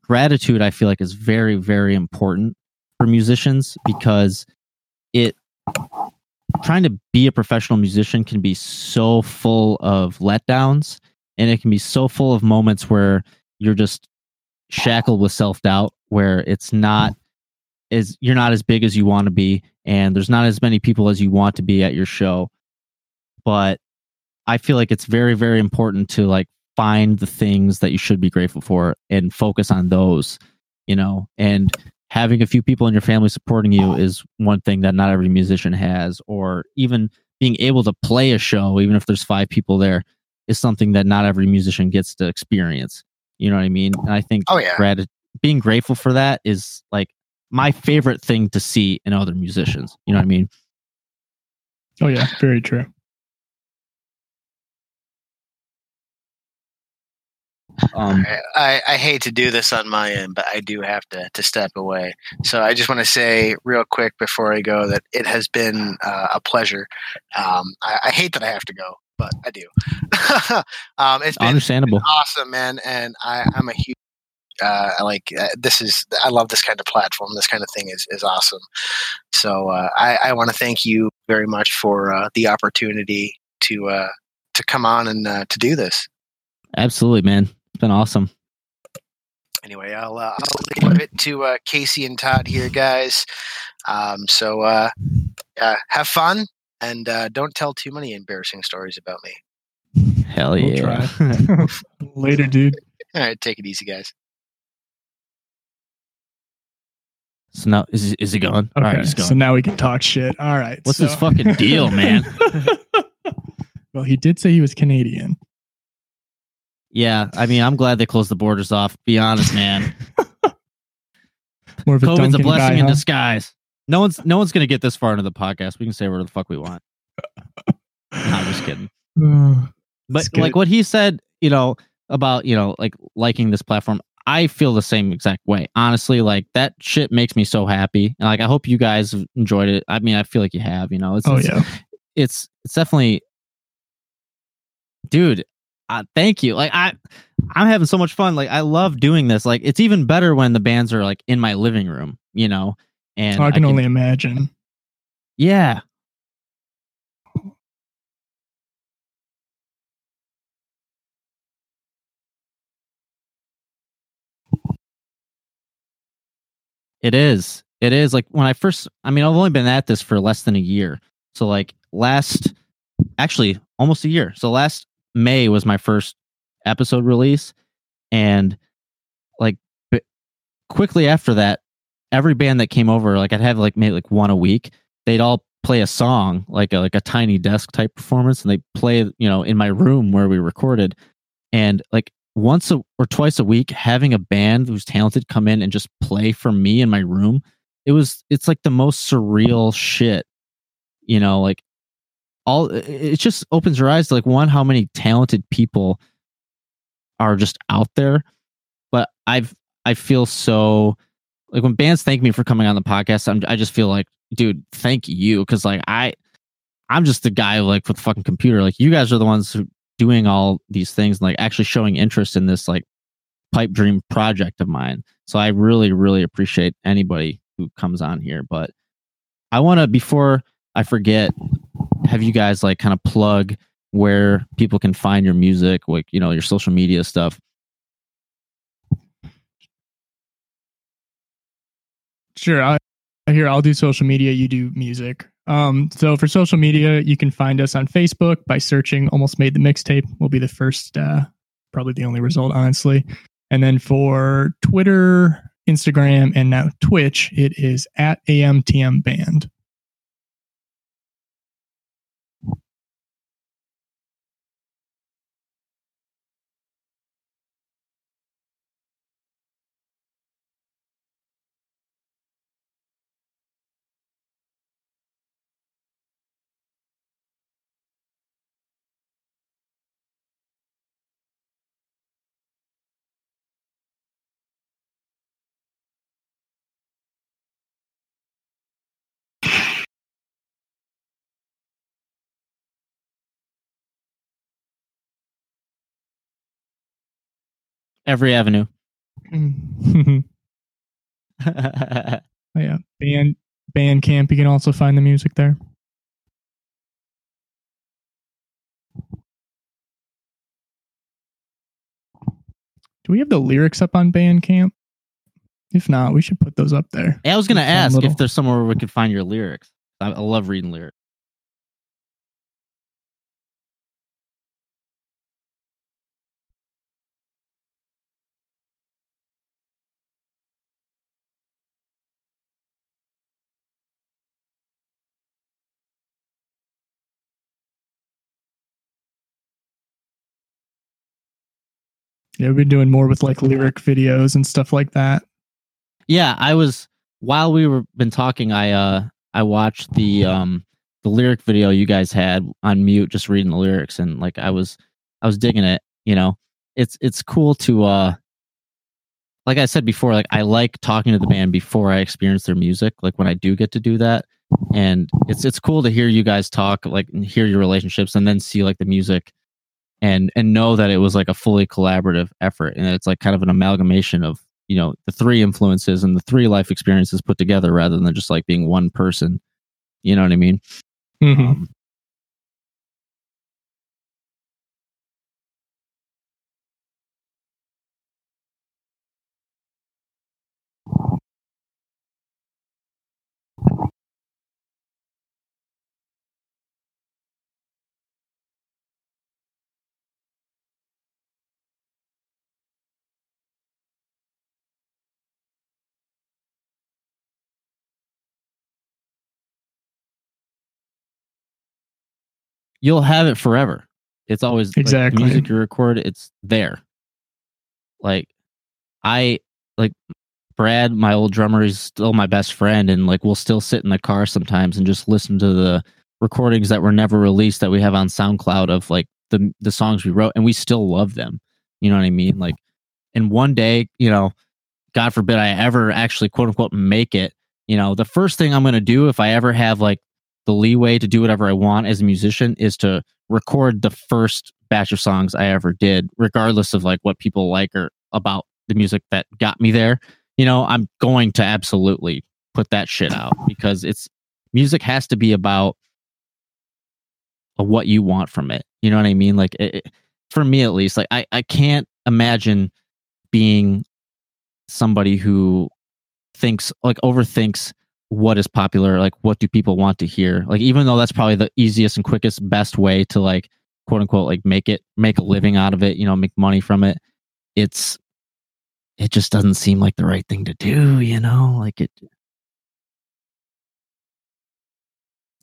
gratitude I feel like is very very important for musicians because it trying to be a professional musician can be so full of letdowns and it can be so full of moments where you're just shackled with self doubt where it's not is you're not as big as you want to be and there's not as many people as you want to be at your show. But i feel like it's very very important to like find the things that you should be grateful for and focus on those you know? And having a few people in your family supporting you is one thing that not every musician has or even being able to play a show even if there's five people there is something that not every musician gets to experience you know what I mean? And I think oh, yeah. grat- being grateful for that is like my favorite thing to see in other musicians. You know what I mean? Oh yeah, very true. Um, I, I hate to do this on my end, but I do have to, to step away. So I just want to say real quick before I go that it has been uh, a pleasure. Um, I, I hate that I have to go, but I do. [laughs] um, it's been understandable. awesome, man, and I, I'm a huge. Uh, I like uh, this is I love this kind of platform. This kind of thing is is awesome. So uh, I, I want to thank you very much for uh, the opportunity to uh, to come on and uh, to do this. Absolutely, man. It's been awesome. Anyway, I'll uh, I'll leave it to uh, Casey and Todd here, guys. Um, so uh, uh, have fun and uh, don't tell too many embarrassing stories about me. Hell We'll yeah. try. [laughs] [laughs] Later, dude. All right, take it easy, guys. so now is is he gone? All right, Okay, he's gone. so now we can talk shit. All right. What's so- his fucking deal, [laughs] man? well, he did say he was Canadian. yeah, I mean, I'm glad they closed the borders off. Be honest, man. More of a COVID's a blessing guy, in huh? disguise. No one's no one's gonna get this far into the podcast. We can say whatever the fuck we want. [laughs] No, I'm just kidding. [sighs] But good. like what he said, you know, about you know, like liking this platform, I feel the same exact way. Honestly, like that shit makes me so happy. And like I hope you guys have enjoyed it. I mean, I feel like you have. You know, it's oh it's, yeah. it's it's definitely, dude. Uh, thank you. Like I, I'm having so much fun. Like I love doing this. Like it's even better when the bands are like in my living room. You know, and I can only imagine. yeah. It is. It is like when I first I mean I've only been at this for less than a year. So like last actually almost a year. So last May was my first episode release and like quickly after that every band that came over like I'd have like maybe like one a week. They'd all play a song like a, like a tiny desk type performance and they play you know in my room where we recorded and like once a, or twice a week having a band who's talented come in and just play for me in my room it was it's like the most surreal shit you know like all it- just opens your eyes to like one how many talented people are just out there but i've i feel so like when bands thank me for coming on the podcast I'm, i just feel like dude thank you. Because like i i'm just the guy like with the fucking computer. Like you guys are the ones who doing all these things and like actually showing interest in this like pipe dream project of mine. So i really really appreciate anybody who comes on here. But i want to before i forget have you guys like kind of plug where people can find your music like you know your social media stuff Sure. I here I'll do social media, you do music. Um, so for social media, you can find us on Facebook by searching almost made the mixtape will be the first uh probably the only result, honestly. And then for Twitter, Instagram, and now Twitch, it is at AMTM band. Every avenue [laughs] yeah. Band Bandcamp, you can also find the music there. Do we have the lyrics up on Bandcamp? If not, we should put those up there. i was gonna ask little- if there's somewhere where we could find your lyrics i, I love reading lyrics Yeah, we've been doing more with like lyric videos and stuff like that. Yeah, I was while we were been talking, I uh I watched the um the lyric video you guys had on mute, just reading the lyrics, and like I was I was digging it, you know. it's it's cool to uh like I said before, like I like talking to the band before I experience their music. Like when I do get to do that, and it's it's cool to hear you guys talk, like hear your relationships, and then see like the music, and and know that it was like a fully collaborative effort, and it's like kind of an amalgamation of you know the three influences and the three life experiences put together, rather than just like being one person. You know what I mean? Mhm. Um, you'll have it forever. It's always like, Exactly. music you record. It's there. Like I like Brad, my old drummer, is still my best friend, and like we'll still sit in the car sometimes and just listen to the recordings that were never released that we have on SoundCloud of like the the songs we wrote, and we still love them. You know what I mean? Like, and one day, you know, God forbid I ever actually quote unquote make it. You know, the first thing I'm going to do if I ever have like the leeway to do whatever I want as a musician is to record the first batch of songs I ever did, regardless of like what people like or about the music that got me there. You know, I'm going to absolutely put that shit out because it's music has to be about what you want from it. You know what I mean? Like it, it- for me at least, like I, I can't imagine being somebody who thinks like overthinks what is popular like what do people want to hear? Like even though that's probably the easiest and quickest best way to like quote unquote like make it make a living out of it you know make money from it it's it just doesn't seem like the right thing to do you know? Like it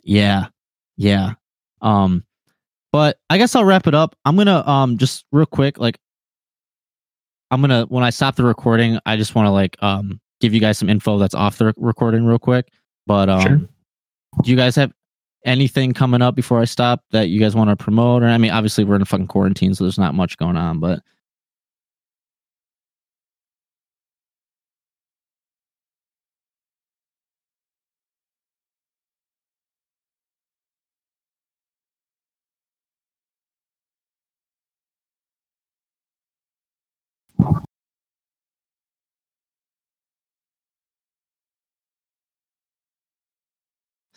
yeah. Yeah. Um but i guess i'll wrap it up. I'm gonna um just real quick like i'm gonna when i stop the recording i just want to like um give you guys some info that's off the recording real quick but um Sure. do you guys have anything coming up before i stop that you guys want to promote or i mean obviously we're in a fucking quarantine so there's not much going on but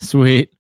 sweet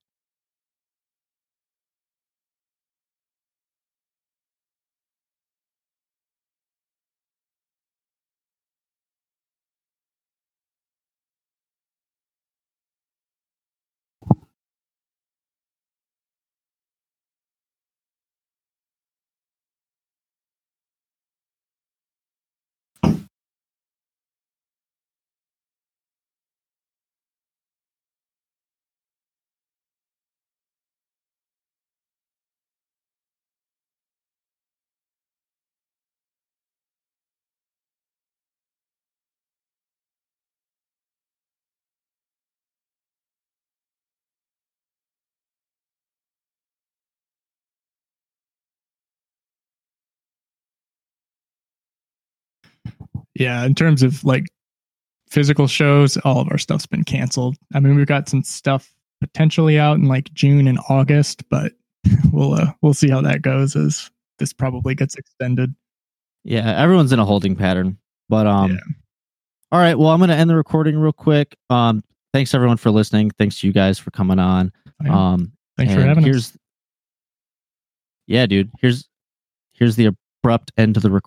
Yeah, in terms of like physical shows, all of our stuff's been canceled. I mean, we've got some stuff potentially out in like June and August, but [laughs] we'll uh, we'll see how that goes as this probably gets extended. Yeah, everyone's in a holding pattern. But um Yeah. all right, well I'm gonna end the recording real quick. Um thanks everyone for listening. Thanks to you guys for coming on. Um Thanks for having us. here's Yeah, dude. Here's here's the abrupt end to the recording.